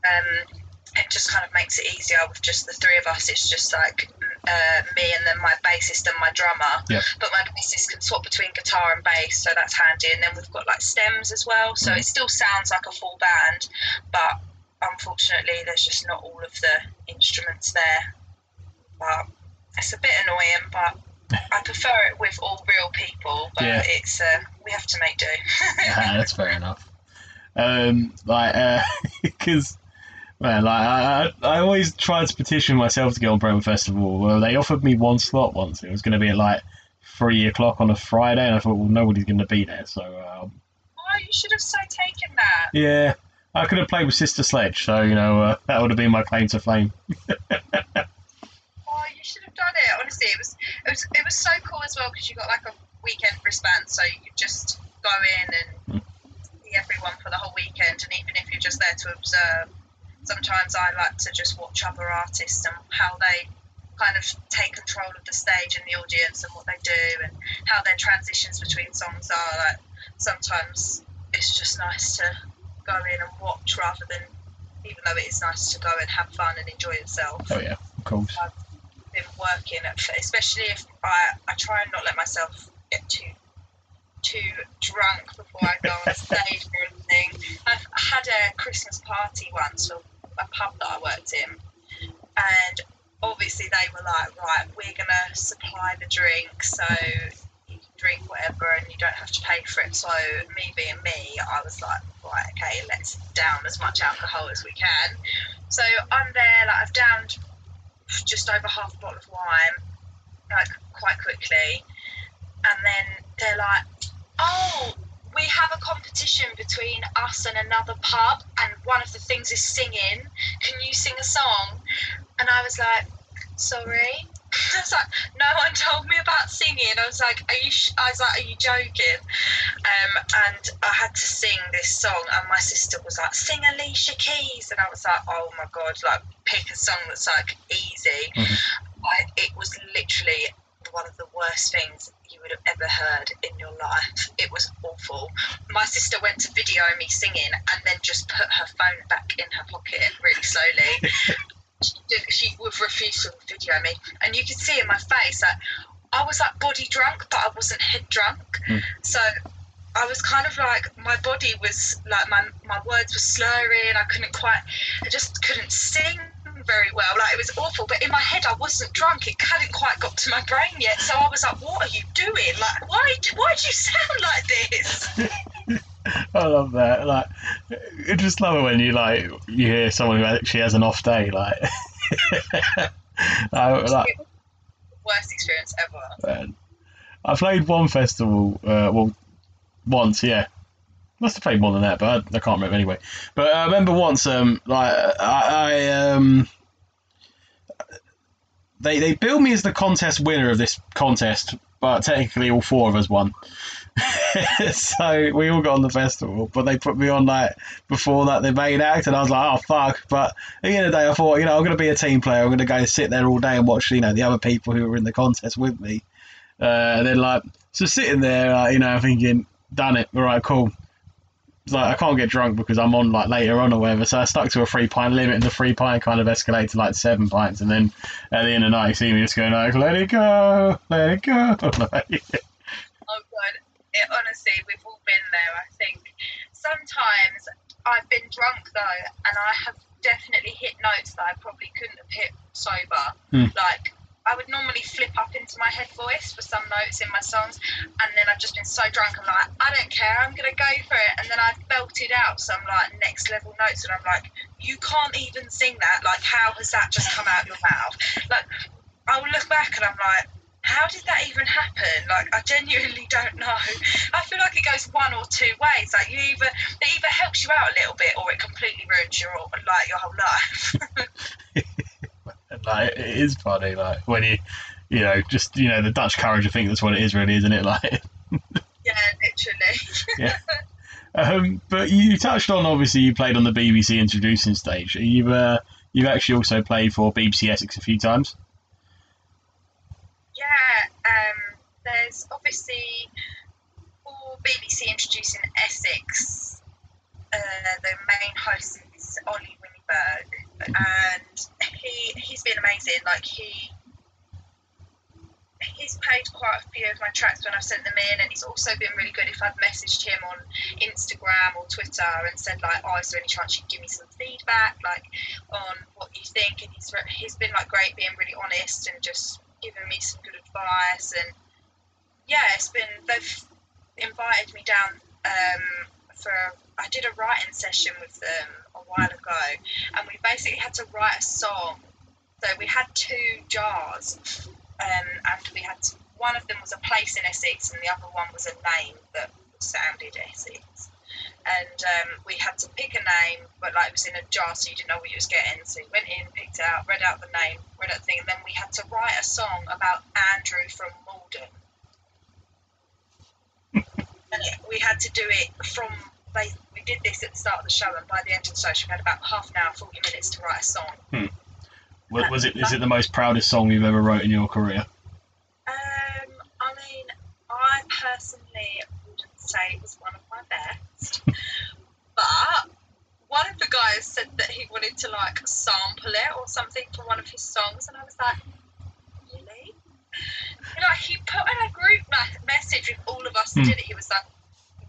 Um, it just kind of makes it easier with just the three of us. It's just like uh, me and then my bassist and my drummer.
Yeah.
But my bassist can swap between guitar and bass, so that's handy. And then we've got like stems as well, so
Mhm.
it still sounds like a full band, but unfortunately, there's just not all of the instruments there. But it's a bit annoying, but I prefer it with all real people. But
Yeah.
it's uh, we have to make do.
Ah, that's fair enough. Um, like, because, man, like, I, I always tried to petition myself to get on Bremen Festival. Well, they offered me one slot once. It was going to be at like three o'clock on a Friday, and I thought, well, nobody's going to be there. So, um,
oh, you should have so taken that.
yeah, I could have played with Sister Sledge. So, you know, uh, that would have been my claim to fame.
Oh, you should have done it. Honestly, it was it was it was so cool as well because you got like a weekend wristband, so you could just go in and see everyone for the whole weekend. And even if you're just there to observe, sometimes I like to just watch other artists and how they kind of take control of the stage and the audience and what they do and how their transitions between songs are. Like sometimes it's just nice to go in and watch rather than even though it is nice to go and have fun and enjoy yourself
Oh yeah, of course.
I've been working at, especially if I, I try and not let myself get too too drunk before I go on stage or anything. I've had a Christmas party once for a pub that I worked in, and obviously they were like, right, we're gonna supply the drink, so you can drink whatever and you don't have to pay for it. So me being me, I was like, right, okay, let's down as much alcohol as we can. So I'm there, like I've downed just over half a bottle of wine, like quite quickly. And then they're like, oh, we have a competition between us and another pub, and one of the things is singing. Can you sing a song? And I was like, sorry. I was like, no one told me about singing. I was like, are you? Sh-? I was like, are you joking? Um, and I had to sing this song, and my sister was like, sing Alicia Keys, and I was like, oh my god, like pick a song that's like easy.
Mhm.
I, it was literally one of the worst things would have ever heard in your life. It was awful. My sister went to video me singing and then just put her phone back in her pocket really slowly. she, did- she would refuse to video me, and you could see in my face that I was like body drunk, but I wasn't head drunk.
Mm.
So I was kind of like my body was like my my words were slurring. I couldn't quite, I just couldn't sing very well. Like it was awful. But in my head, I wasn't drunk. It hadn't quite got to my brain yet. So I was like, "What are you doing? Like, why why do you sound like this?"
I love that. Like, I just love it when you like you hear someone who actually has an off day. Like, I, like
Worst experience ever.
man. I played one festival. Uh, well, once, yeah. Must have played more than that, but I, I can't remember anyway. But I remember once, um, like I, I um, they they billed me as the contest winner of this contest, but technically all four of us won. so we all got on the festival, but they put me on like before that the main act, and I was like, oh fuck. But at the end of the day, I thought, you know, I'm gonna be a team player. I'm gonna go sit there all day and watch, you know, the other people who were in the contest with me. Uh, and then like, so sitting there, like, you know, thinking, done it, all right, cool. Like I can't get drunk because I'm on like later on or whatever, so I stuck to a three pint limit, and the three pint kind of escalated to like seven pints, and then at the end of the night, you see me just going like, "Let it go, let it go." Like,
Oh god, it, honestly, we've all been there. I think sometimes I've been drunk though, and I have definitely hit notes that I probably couldn't have hit sober.
Hmm.
Like I would normally flip up into my head voice for some notes in my songs, and then I've just been so drunk. I'm like, I don't care, I'm gonna go for it, and then I've belted out some like next level notes, and I'm like, you can't even sing that. Like, how has that just come out your mouth? Like, I'll look back and I'm like, how did that even happen? Like, I genuinely don't know. I feel like it goes one or two ways. Like, you either it either helps you out a little bit, or it completely ruins your like your whole life.
like it is funny, like when you, you know, just you know the Dutch courage. I think that's what it is, really, isn't it? Like,
yeah, literally.
um, but you touched on obviously you played on the BBC introducing stage. You've uh, you've actually also played for BBC Essex a few times.
Yeah, um, there's obviously for BBC introducing Essex, uh, the main host is Ollie Winiberg, and he he's been amazing. Like he he's played quite a few of my tracks when I've sent them in, and he's also been really good if I've messaged him on Instagram or Twitter and said like, "Oh, is there any chance you can give me some feedback, like on what you think?" And he's he's been like great, being really honest and just giving me some good advice. And yeah, it's been they've invited me down um, for I did a writing session with them a while ago, and we basically had to write a song. So we had two jars, um, and we had to, one of them was a place in Essex, and the other one was a name that sounded Essex. And um, we had to pick a name, but like it was in a jar, so you didn't know what you was getting. So you went in, picked out, read out the name, read out the thing, and then we had to write a song about Andrew from Maldon. and we had to do it from we did this at the start of the show, and by the end of the show, we had about half an hour, forty minutes to write a song.
Hmm. Was, was it? Is it the most proudest song you've ever wrote in your career?
Um, I mean, I personally wouldn't say it was one of my best, but one of the guys said that he wanted to like sample it or something for one of his songs, and I was like, really? Like he put in a group message with all of us that hmm. did it. He was like,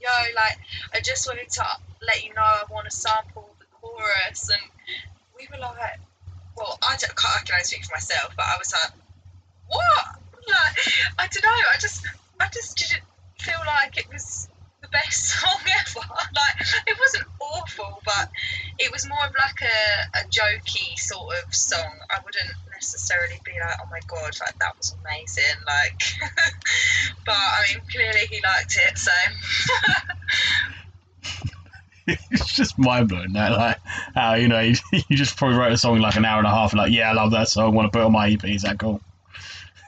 yo, like, I just wanted to let you know I want to sample the chorus. And we were like, well, I, don't, I can only speak for myself, but I was like, what? Like, I don't know. I just, I just didn't feel like it was the best song ever. like, it wasn't awful, but it was more of like a, a jokey sort of song. I wouldn't necessarily be like, oh my god, like that was amazing. Like, but I mean, clearly he liked it, so.
it's just mind blowing that, like how you know you, you, just probably wrote a song in like an hour and a half, and like yeah, I love that song, I want to put it on my EP. Is that cool?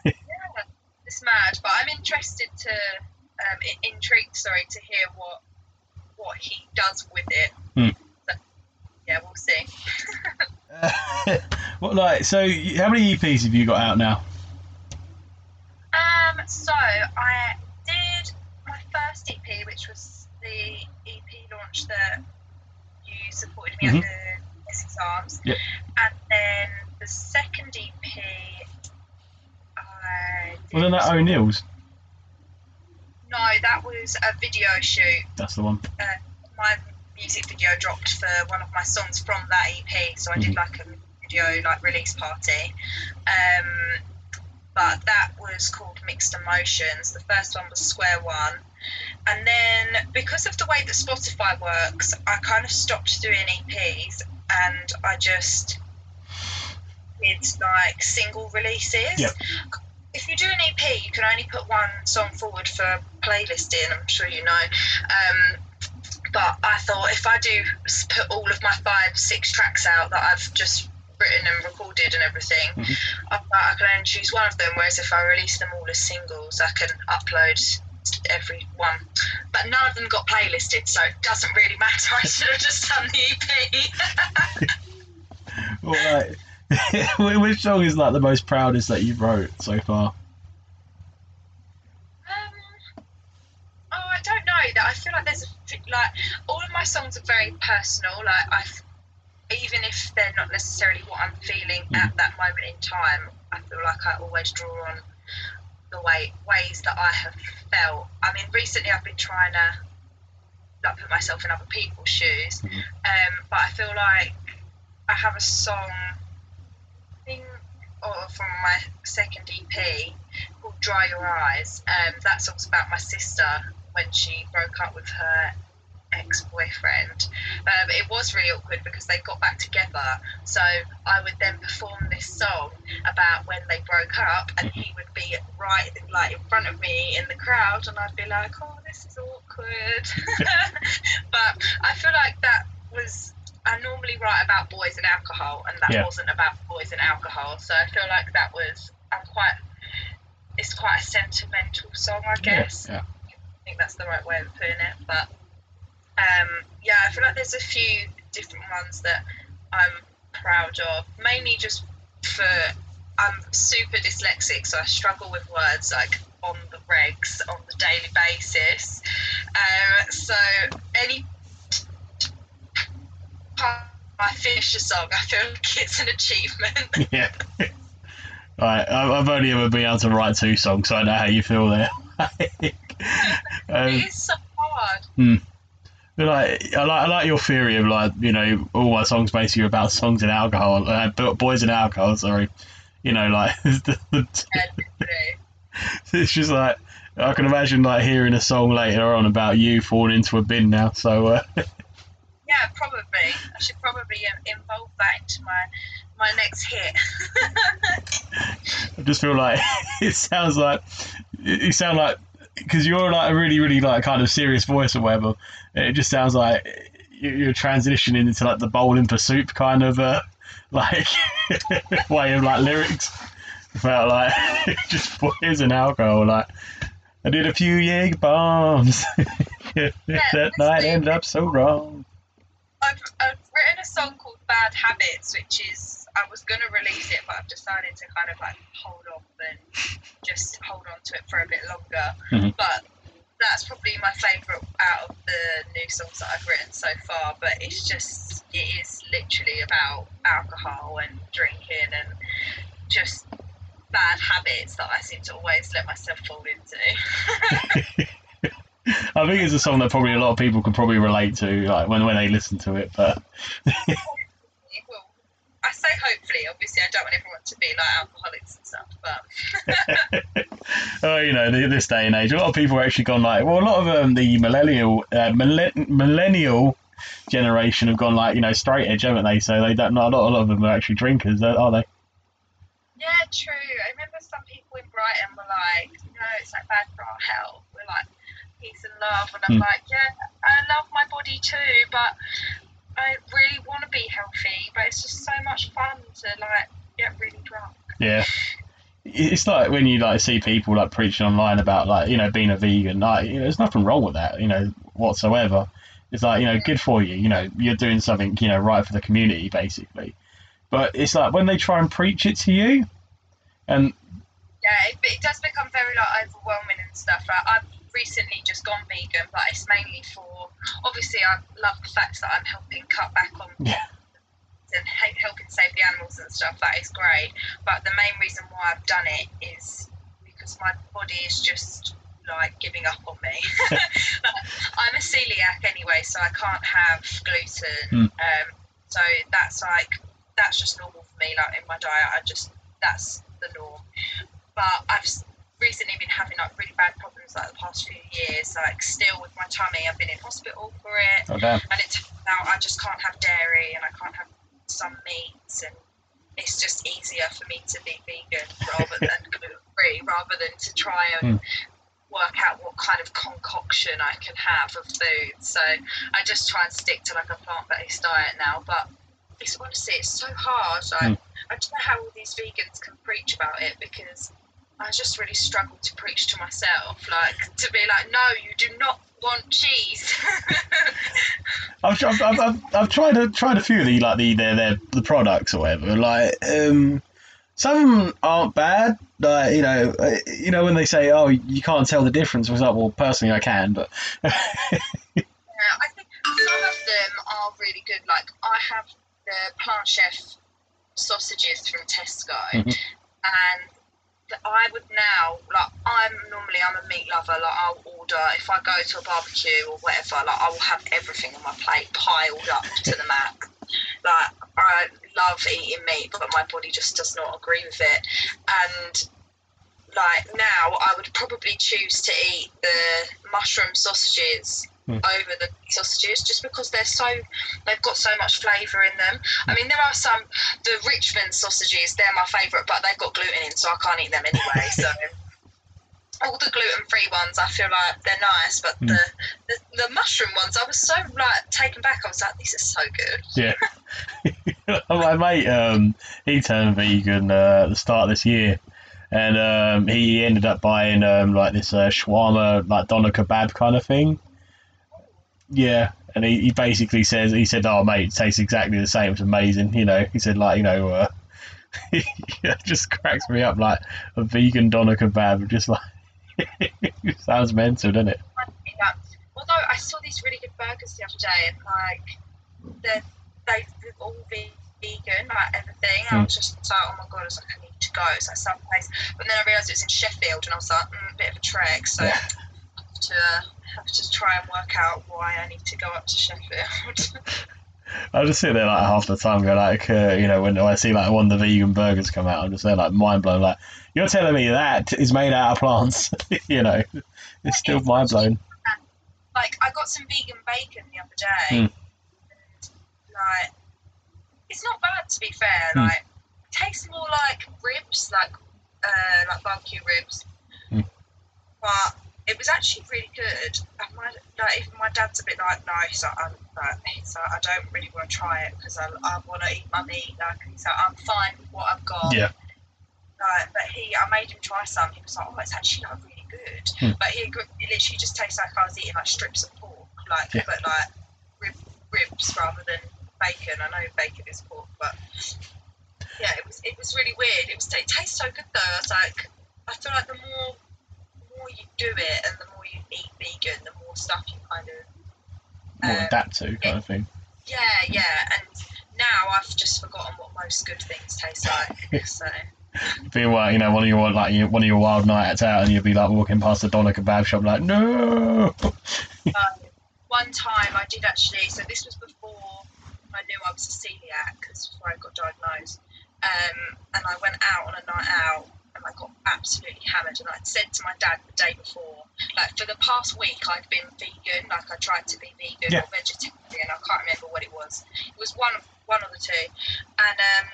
yeah, it's mad, but I'm interested to, um, intrigued, sorry, to hear what what he does with it. Hmm. So, yeah, we'll see.
What like so? How many EPs have you got out now?
Um, so I did my first EP, which was the EP launch that you supported me mm-hmm. at the Essex Arms,
yep.
and then the second EP. I
Wasn't that O'Neill's?
No, that was a video shoot.
That's the one.
Uh, my music video dropped for one of my songs from that EP, so I did mm-hmm. like a video like release party. Um, but that was called Mixed Emotions. The first one was Square One. And then because of the way that Spotify works, I kind of stopped doing EPs and I just did like single releases.
Yep.
If you do an EP, you can only put one song forward for playlisting, I'm sure you know. Um, but I thought if I do put all of my five, six tracks out that I've just written and recorded and everything, mm-hmm. I, I, can only choose one of them. Whereas if I release them all as singles, I can upload every one. But none of them got playlisted, so it doesn't really matter. I should have just done the
EP. all right. Which song is like the most proudest that you've wrote so far? Um, oh, I don't know.
That I feel like there's a, like all of my songs are very personal. Like I, even if they're not necessarily what I'm feeling mm. at that moment in time, I feel like I always draw on the way ways that I have felt. I mean, recently I've been trying to like put myself in other people's shoes,
mm-hmm.
um, but I feel like I have a song. I think or from my second EP called Dry Your Eyes. Um, that song's about my sister when she broke up with her ex-boyfriend. Um, it was really awkward because they got back together. So I would then perform this song about when they broke up, and he would be right like in front of me in the crowd, and I'd be like, "Oh, this is awkward." but I feel like that was. I normally write about boys and alcohol, and that
Yeah.
wasn't about boys and alcohol. So I feel like that was. I'm quite. It's quite a sentimental song, I guess.
Yeah.
I think that's the right way of putting it. But um, yeah, I feel like there's a few different ones that I'm proud of. Mainly just for I'm super dyslexic, so I struggle with words like on the regs on the daily basis. Um, so any I finish a song, I feel like it's an achievement.
yeah. Right, I've only ever been able to write two songs, so I know how you feel there. um,
it is so hard.
But like, I like I like your theory of like you know all my songs basically are about songs and alcohol, uh, boys and alcohol. Sorry, you know like the, the,
and, you know,
it's just like I can imagine like hearing a song later on about you falling into a bin now. So uh,
Yeah, probably. I should probably um, involve that into my my next hit.
I just feel like it sounds like you sound like because you're like a really really like kind of serious voice or whatever. It just sounds like you- you're transitioning into like the bowling for soup kind of uh, like way of like lyrics. Felt like just boys and alcohol. Like I did a few Jaeger bombs. that night ended up so wrong.
I've, I've written a song called Bad Habits, which is I was going to release it, but I've decided to kind of like hold off and just hold on to it for a bit longer.
Mhm.
But that's probably my favourite out of the new songs that I've written so far. But it's just it is literally about alcohol and drinking and just bad habits that I seem to always let myself fall into.
I think it's a song that probably a lot of people can probably relate to, like when when they listen to it. But
I say hopefully. Obviously, I don't want everyone to be like alcoholics and stuff, but
oh, you know, this day and age, a lot of people are actually gone like, well, a lot of um, the millennial uh, millen- millennial generation have gone like, you know, straight edge, haven't they? So they don't. Not a lot, a lot of them are actually drinkers, are they?
yeah, true. I remember some people in Brighton were like, no, it's like bad for our health. We're like peace and love, and I'm
Hmm.
like, yeah, I love my body too, but I really want to be healthy. But it's just so much fun to like get really drunk.
Yeah. It's like when you like see people like preaching online about like you know being a vegan. Like you know, there's nothing wrong with that, you know, whatsoever. It's like you know, good for you. You know, you're doing something you know right for the community, basically. But it's like when they try and preach it to you, and
yeah, it, it does become very like overwhelming and stuff. I, I've recently just gone vegan, but it's mainly for obviously I love the fact that I'm helping cut back on
Yeah.
and he- helping save the animals and stuff. That is great, but the main reason why I've done it is because my body is just like giving up on me. I'm a celiac anyway, so I can't have gluten.
Hmm.
Um, so that's like that's just normal for me. Like in my diet, I just that's the norm. But I've recently been having like really bad problems like the past few years. Like still with my tummy, I've been in hospital for it,
oh damn,
and it turns out I just can't have dairy and I can't have some meats, and it's just easier for me to be vegan rather than gluten free, rather than to try and hmm. work out what kind of concoction I can have of food. So I just try and stick to like a plant based diet now, but. It's honestly, it's so hard. Like, hmm. I don't know how all these vegans can preach about it because I just really struggle to preach to myself, like to be like, no, you do not want cheese.
I've, I've, I've, I've, I've tried a, tried a few of the like the their, their the products or whatever. Like um, some of them aren't bad. Like you know, uh, you know when they say, "Oh, you can't tell the difference." I was like, "Well, personally, I can," but
Yeah, I think some of them are really good. Like I have the Plant Chef sausages from Tesco,
Mhm.
and I would now like I'm normally I'm a meat lover. Like I'll order if I go to a barbecue or whatever. Like I will have everything on my plate piled up to the max. Like I love eating meat, but my body just does not agree with it. And like now, I would probably choose to eat the mushroom sausages
Hmm.
over the sausages just because they're so they've got so much flavour in them. I mean, there are some the Richmond sausages, they're my favourite, but they've got gluten in, so I can't eat them anyway. so all the gluten free ones, I feel like they're nice, but
Hmm.
the, the the mushroom ones, I was so like taken back. I was like, these are so good.
Yeah. my mate, um, he turned vegan uh, at the start of this year, and um, he ended up buying um, like this uh, shawarma, like doner kebab kind of thing. Yeah, and he, he basically says he said, "Oh mate, it tastes exactly the same. It's amazing." You know, he said like you know, uh, it just cracks me up like a vegan doner kebab, just like sounds mental, doesn't it?
Although I saw these really good burgers the other day, and like they're they, they're all ve- vegan, like everything. I
Hmm.
was just like, oh my god, I was like, I need to go. It's like some place, but then I realised it was in Sheffield, and I was like, mm, a bit of a trek, so.
Yeah.
I have To uh, have to try and work out why I need to go up to Sheffield.
I just sit there like half the time, go like, uh, you know, when I see like one of the vegan burgers come out, I'm just there like mind blown. Like, you're telling me that is made out of plants? you know, it's still mind blown.
like I got some vegan bacon the other day. And, like it's not bad to be fair.
Hmm.
Like it tastes more like ribs, like uh, like barbecue ribs.
Hmm.
But it was actually really good. And my like even my dad's a bit like no, he's like, I'm, like, he's like I don't really want to try it because I, I want to eat my meat. Like he's like I'm fine with what I've got.
Yeah.
Like, but he, I made him try some. He was like, "Oh, it's actually like really good."
Hmm.
But he, it literally just tastes like I was eating like strips of pork, like
Yeah.
but like rib, ribs rather than bacon. I know bacon is pork, but yeah, it was it was really weird. It was it tastes so good though. I was like, I feel like the more more you do it and the more you eat vegan, the more stuff you kind of
More
um,
adapt to kind of thing.
yeah, yeah. And now I've just forgotten what most good things taste like. So.
Be like, you know, one of your like you- one of your wild nights out, and you'll be like walking past the doner kebab shop, like, no.
um, one time I did actually, so this was before I knew I was a celiac, because before I got diagnosed. Um, and I went out on a night out and I got absolutely hammered. And I'd said to my dad the day before, like for the past week, I'd been vegan, like I tried to be vegan
Yeah.
or vegetarian. And I can't remember what it was. It was one of one of the two. And um,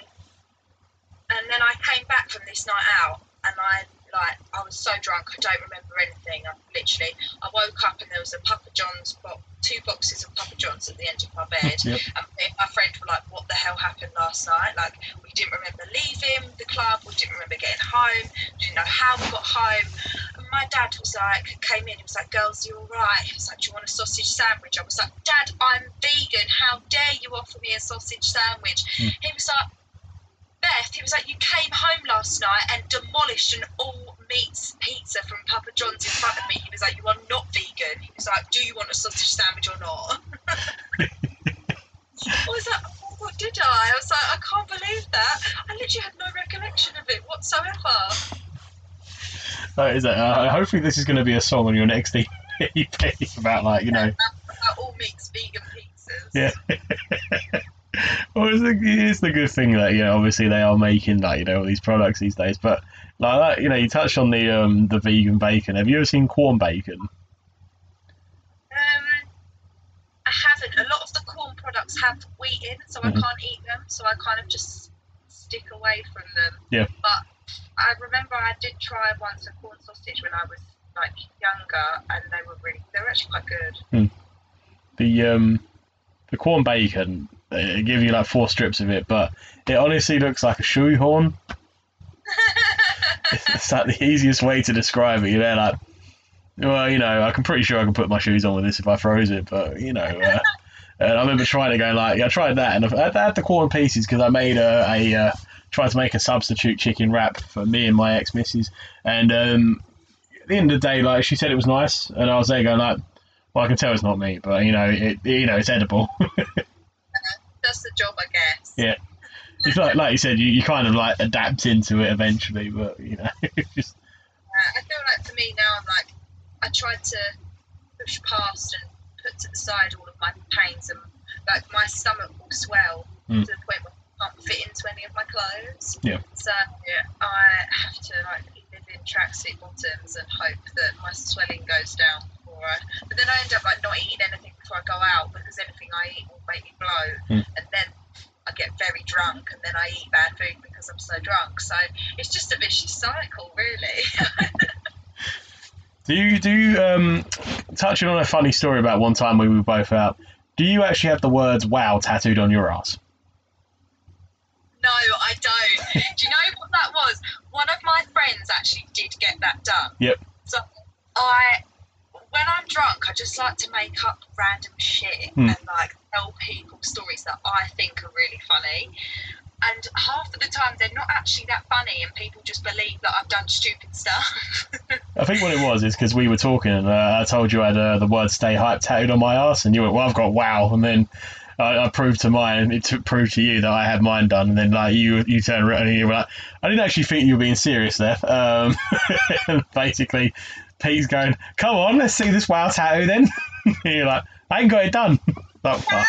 and then I came back from this night out and I like I was so drunk I don't remember anything. I literally I woke up and there was a Papa John's box, two boxes of Papa John's at the end of my bed.
Yep.
And my friend were like, "What the hell happened last night?" Like we didn't remember leaving the club. We didn't remember getting home. We Didn't know how we got home. And my dad was like, came in. He was like, "Girls, you all right?" He was like, "Do you want a sausage sandwich?" I was like, "Dad, I'm vegan. How dare you offer me a sausage sandwich?"
Hmm.
He was like. Beth, he was like, you came home last night and demolished an all meats pizza from Papa John's in front of me. He was like, you are not vegan. He was like, do you want a sausage sandwich or not? I was like, oh, what did I? I was like, I can't believe that. I literally had no recollection of it whatsoever.
That is it. Uh, hopefully, this is going to be a song on your next EP about like you know.
About all meats vegan pizzas.
Yeah. Well, it's the, it's the good thing that you know, obviously they are making like you know all these products these days. But like that, you know, you touched on the um the vegan bacon. Have you ever seen corn bacon?
Um, I haven't. A lot of the corn products have wheat in, so
Mhm.
I can't eat them. So I kind of just stick away from them.
Yeah.
But I remember I did try once a corn sausage when I was like younger, and they were really, they were actually quite good.
The um the corn bacon. They give you like four strips of it, but it honestly looks like a shoehorn. it's like the easiest way to describe it. You know, like, well, you know, I can pretty sure I can put my shoes on with this if I froze it, but you know, uh, and I remember trying to go like, I tried that, and I I had the corn pieces because I made a, a uh, tried to make a substitute chicken wrap for me and my ex missus, and um, at the end of the day, like she said it was nice, and I was there going like, well, I can tell it's not meat, but you know, it, you know, it's edible.
That's the job, I guess.
Yeah. It's like, like you said, you, you kind of like adapt into it eventually, but you know, it's just
Uh, I feel like for me now, I'm like, I tried to push past and put to the side all of my pains, and like my stomach will swell
Mm.
to the point where I can't fit into any of my clothes.
Yeah.
So yeah, I have to like live in tracksuit bottoms and hope that my swelling goes down But then I end up like not eating anything before I go out because anything I eat will make me bloat,
Mm.
and then I get very drunk, and then I eat bad food because I'm so drunk. So it's just a vicious cycle, really.
Do you do you, um touching on a funny story about one time we were both out? Do you actually have the words "Wow" tattooed on your ass?
No, I don't. Do you know what that was? One of my friends actually did get that done.
Yep.
So I, drunk, I just like to make up random shit
Hmm.
and like tell people stories that I think are really funny. And half of the time, they're not actually that funny, and people just believe that I've done stupid stuff.
I think what it was is because we were talking and uh, I told you I had uh, the word "stay hype" tattooed on my ass, and you went, "Well, I've got wow," and then I, I proved to mine, it took, proved to you that I had mine done, and then like you you turned around and you were like, "I didn't actually think you were being serious there." Um, basically, Pete's going, "Come on, let's see this wow tattoo then." you're like, "I ain't got it done." Like, fuck.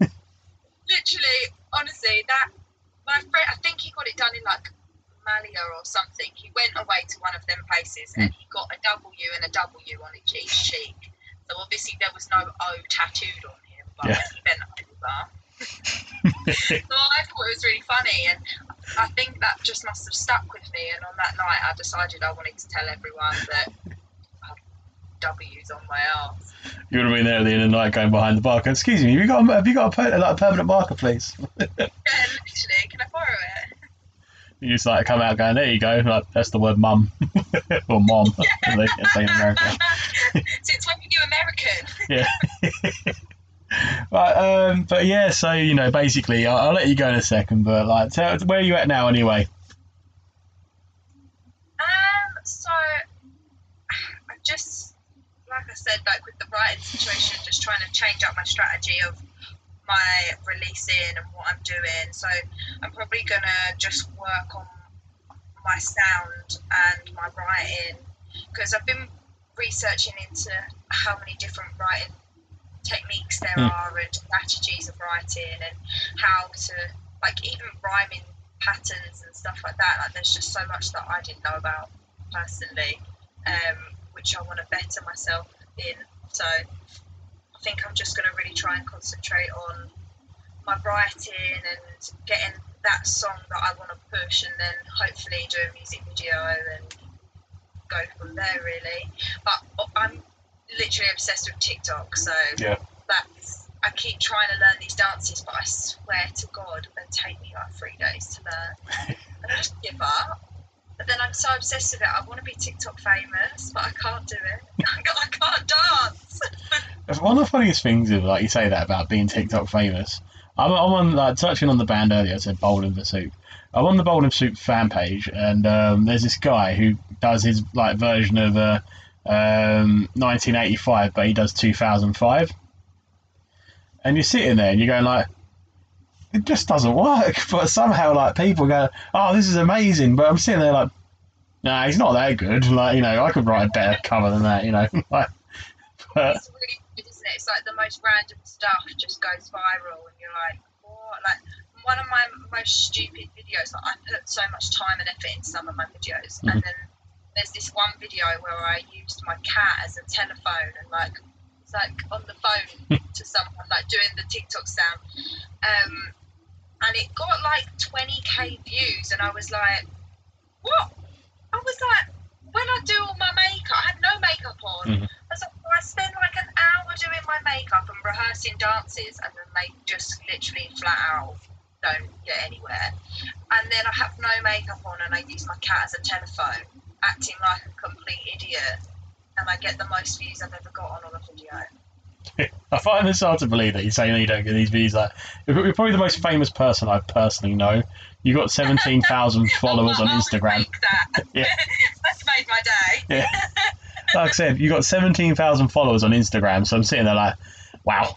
Literally, honestly, that my friend, I think he got it done in like Malia or something. He went away to one of them places and he got a W and a W on each, each cheek. So obviously there was no O tattooed on him, but
Yeah.
he bent over. so I thought it was really funny, and I think that just must have stuck with me. And on that night, I decided I wanted to tell everyone that W's on my arse.
You would have been there at the end of the night going behind the bar. going, Excuse me, have you got a, have you got a, per- like a permanent marker, please?
Yeah, literally, can I borrow it?
You just like come out going, there you go. Like that's the word mum or mom, as they say in America.
Since when you American?
Yeah. Right, um, but yeah, so you know, basically, I'll, I'll let you go in a second. But like, tell, where are you at now, anyway?
Um, so I'm just, like I said, like with the writing situation, just trying to change up my strategy of my releasing and what I'm doing. So I'm probably gonna just work on my sound and my writing because I've been researching into how many different writing techniques there
Hmm.
are and strategies of writing and how to like even rhyming patterns and stuff like that. Like there's just so much that I didn't know about personally, um, which I want to better myself in. So I think I'm just going to really try and concentrate on my writing and getting that song that I want to push, and then hopefully do a music video and go from there. Really, but I'm literally obsessed with TikTok, so
Yeah.
That's. I keep trying to learn these dances, but I swear to God, they take me like three days to learn. and I just give up. But then I'm so obsessed with it. I want to be TikTok famous, but I can't do it. I can't, dance.
One of the funniest things is like you say that about being TikTok famous. I'm, I'm on like touching on the band earlier. I said and the Soup. I'm on the and Soup fan page, and um, there's this guy who does his like version of uh, um, 1985, but he does 2005. And you're sitting there and you're going like, it just doesn't work. But somehow like people go, oh, this is amazing. But I'm sitting there like, nah, he's not that good. Like you know, I could write a better cover than that. You know, like. But,
it's really weird, isn't it? It's like the most random stuff just goes viral, and you're like, what? Like one of my most stupid videos. Like I put so much time and effort into some of my videos,
Mhm.
and then there's this one video where I used my cat as a telephone and like like on the phone to someone, like doing the TikTok sound. Um, and it got like 20k views, and I was like, what? I was like, when I do all my makeup, I had no makeup on.
Mhm.
I was like, well, I spend like an hour doing my makeup and rehearsing dances, and then they just literally flat out don't get anywhere. And then I have no makeup on, and I use my cat as a telephone, acting like a complete idiot, and I get the most views I've ever got on, a video.
I find this hard to believe that you're saying that you don't get these views. Like, you're you're probably the most famous person I personally know. You got 17,000 followers on Instagram.
that.
Yeah.
That's made my day.
Yeah. Like I said, you got 17,000 followers on Instagram. So I'm sitting there like, wow.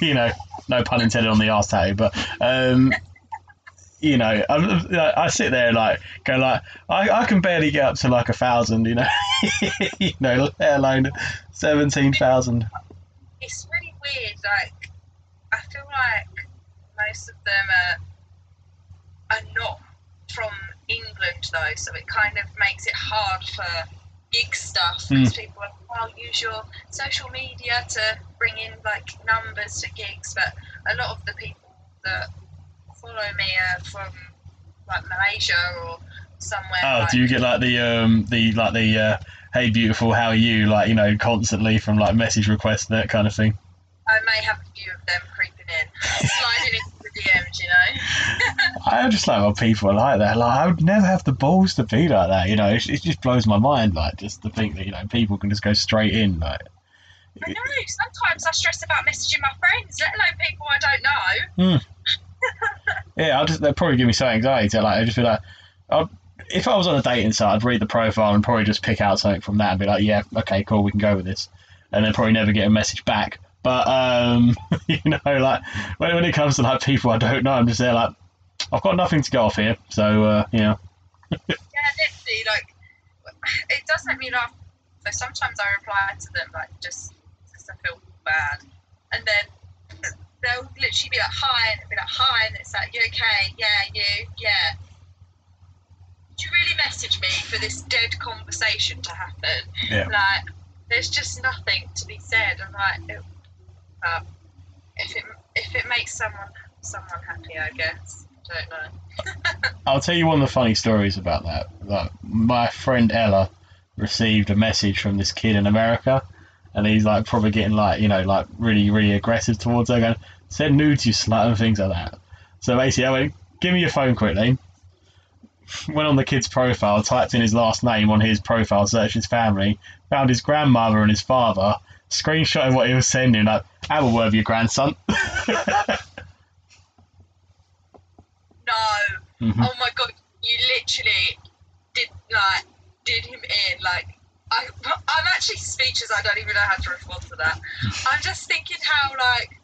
you know, no pun intended on the arse tattoo, but um, you know, I, I sit there like go like I, I can barely get up to like a thousand, you know, you know, let alone seventeen thousand.
It's really weird. Like I feel like most of them are are not from England though, so it kind of makes it hard for gig stuff because mm. people are well use your social media to bring in like numbers to gigs, but a lot of the people that follow me are from like Malaysia or somewhere.
Oh,
like,
do you get like the um the like the uh, hey beautiful how are you like you know constantly from like message requests and that kind of thing?
I may have a few of them creeping in, sliding into the DMs, you know.
I just like when people are like that. Like I would never have the balls to be like that. You know, it, it just blows my mind. Like just to think that you know people can just go straight in. Like
I know. Sometimes I stress about messaging my friends, let alone people I don't know.
Yeah, I'll just they'll probably give me so anxiety. Like I just be like I'd, if I was on a dating site, I'd read the profile and probably just pick out something from that and be like, yeah, okay, cool, we can go with this, and then probably never get a message back. But um, you know, like when, when it comes to like people I don't know, I'm just there like I've got nothing to go off here. So uh,
Yeah, literally, like it does make me laugh. So sometimes I reply to them like just because I feel bad, and then they'll literally be like hi, and it'll be like hi, and it's like you okay? Yeah, you, yeah. Did you really message me for this dead conversation to happen?
Yeah.
Like, there's just nothing to be said. I'm like, it, but if it if it makes someone someone happy, I guess. I don't know.
I'll tell you one of the funny stories about that. Like my friend Ella received a message from this kid in America, and he's like probably getting like you know like really really aggressive towards her, going send nudes you slut and things like that. So basically, I went, give me your phone quickly. Went on the kid's profile, typed in his last name on his profile, searched his family, found his grandmother and his father, screenshotted what he was sending, like, have a word with your grandson.
No.
Mhm.
Oh my god, you literally did like did him in like I I'm actually speechless. I don't even know how to respond to that. I'm just thinking how like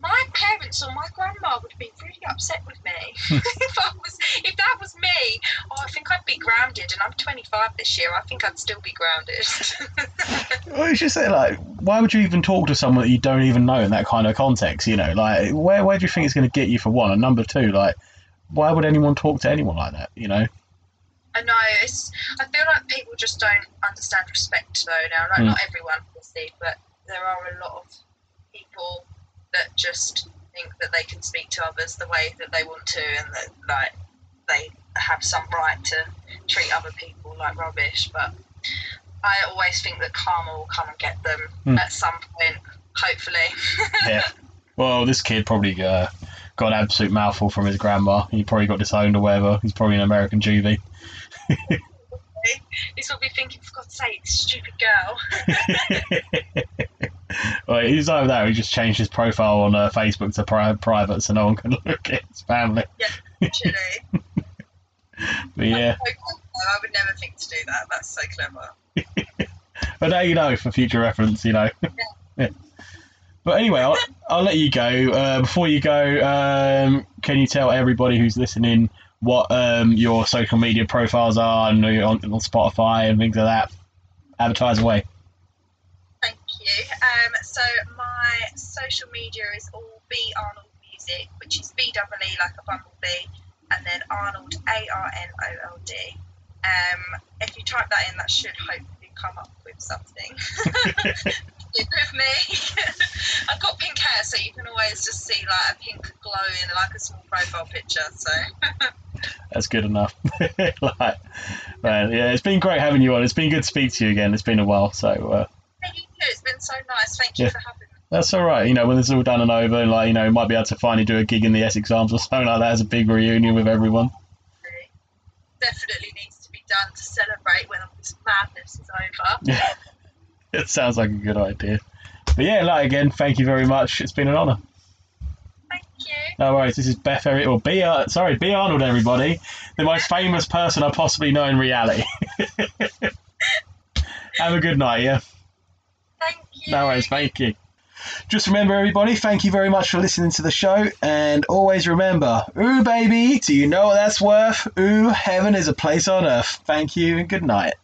my parents or my grandma would be really upset with me hmm. if I was if that was me. Oh, I think I'd be grounded, and I'm 25 this year. I think I'd still be grounded.
Well, it's just say, like, why would you even talk to someone that you don't even know in that kind of context? You know, like, where where do you think it's going to get you for one? And number two, like, why would anyone talk to anyone like that? You know?
I know it's. I feel like people just don't understand respect though now. Like
Mm.
not everyone, obviously, but there are a lot of people that just think that they can speak to others the way that they want to, and that like they have some right to treat other people like rubbish. But I always think that karma will come and get them
Mm.
at some point. Hopefully.
Yeah. Well, this kid probably uh, got an absolute mouthful from his grandma. He probably got disowned or whatever. He's probably an American juvie.
He's probably thinking, for God's sake, stupid girl.
well, he's that or he just changed his profile on uh, Facebook to pri- private so no one can look at his family.
Literally.
But yeah.
I would never think to do that. That's so clever.
But now you know for future reference, you know. Yeah. But anyway, I'll, I'll let you go. Uh, before you go, um, can you tell everybody who's listening what um, your social media profiles are and you're on, on Spotify and things like that? Advertise away.
Thank you. Um, so my social media is all Bee Arnold Music, which is B double E like a bumblebee, and then Arnold A R N O L D. Um, if you type that in, that should hopefully come up with something. Stick with me. I've got pink hair, so you can always just see like a pink glow in like a small profile picture. So
That's good enough. like, man, yeah, it's been great having you on. It's been good to speak to you again. It's been a while, so uh,
thank you. It's been so nice. Thank you
Yeah.
for having me.
that's all right. You know, when this is all done and over, like you know, you might be able to finally do a gig in the Essex Arms or something like that as a big reunion with everyone.
Definitely needs to be done to celebrate when all this madness is over.
Yeah, it sounds like a good idea. But yeah, like again, thank you very much. It's been an honour.
Thank you.
No worries. This is Beth Every or Bee. Ar- sorry, Bee. Arnold. Everybody, the most famous person I possibly know in reality. Have a good night. Yeah.
Thank you.
No worries. Thank you. Just remember, everybody, thank you very much for listening to the show. And always remember, ooh, baby, do you know what that's worth? Ooh, heaven is a place on earth. Thank you and good night.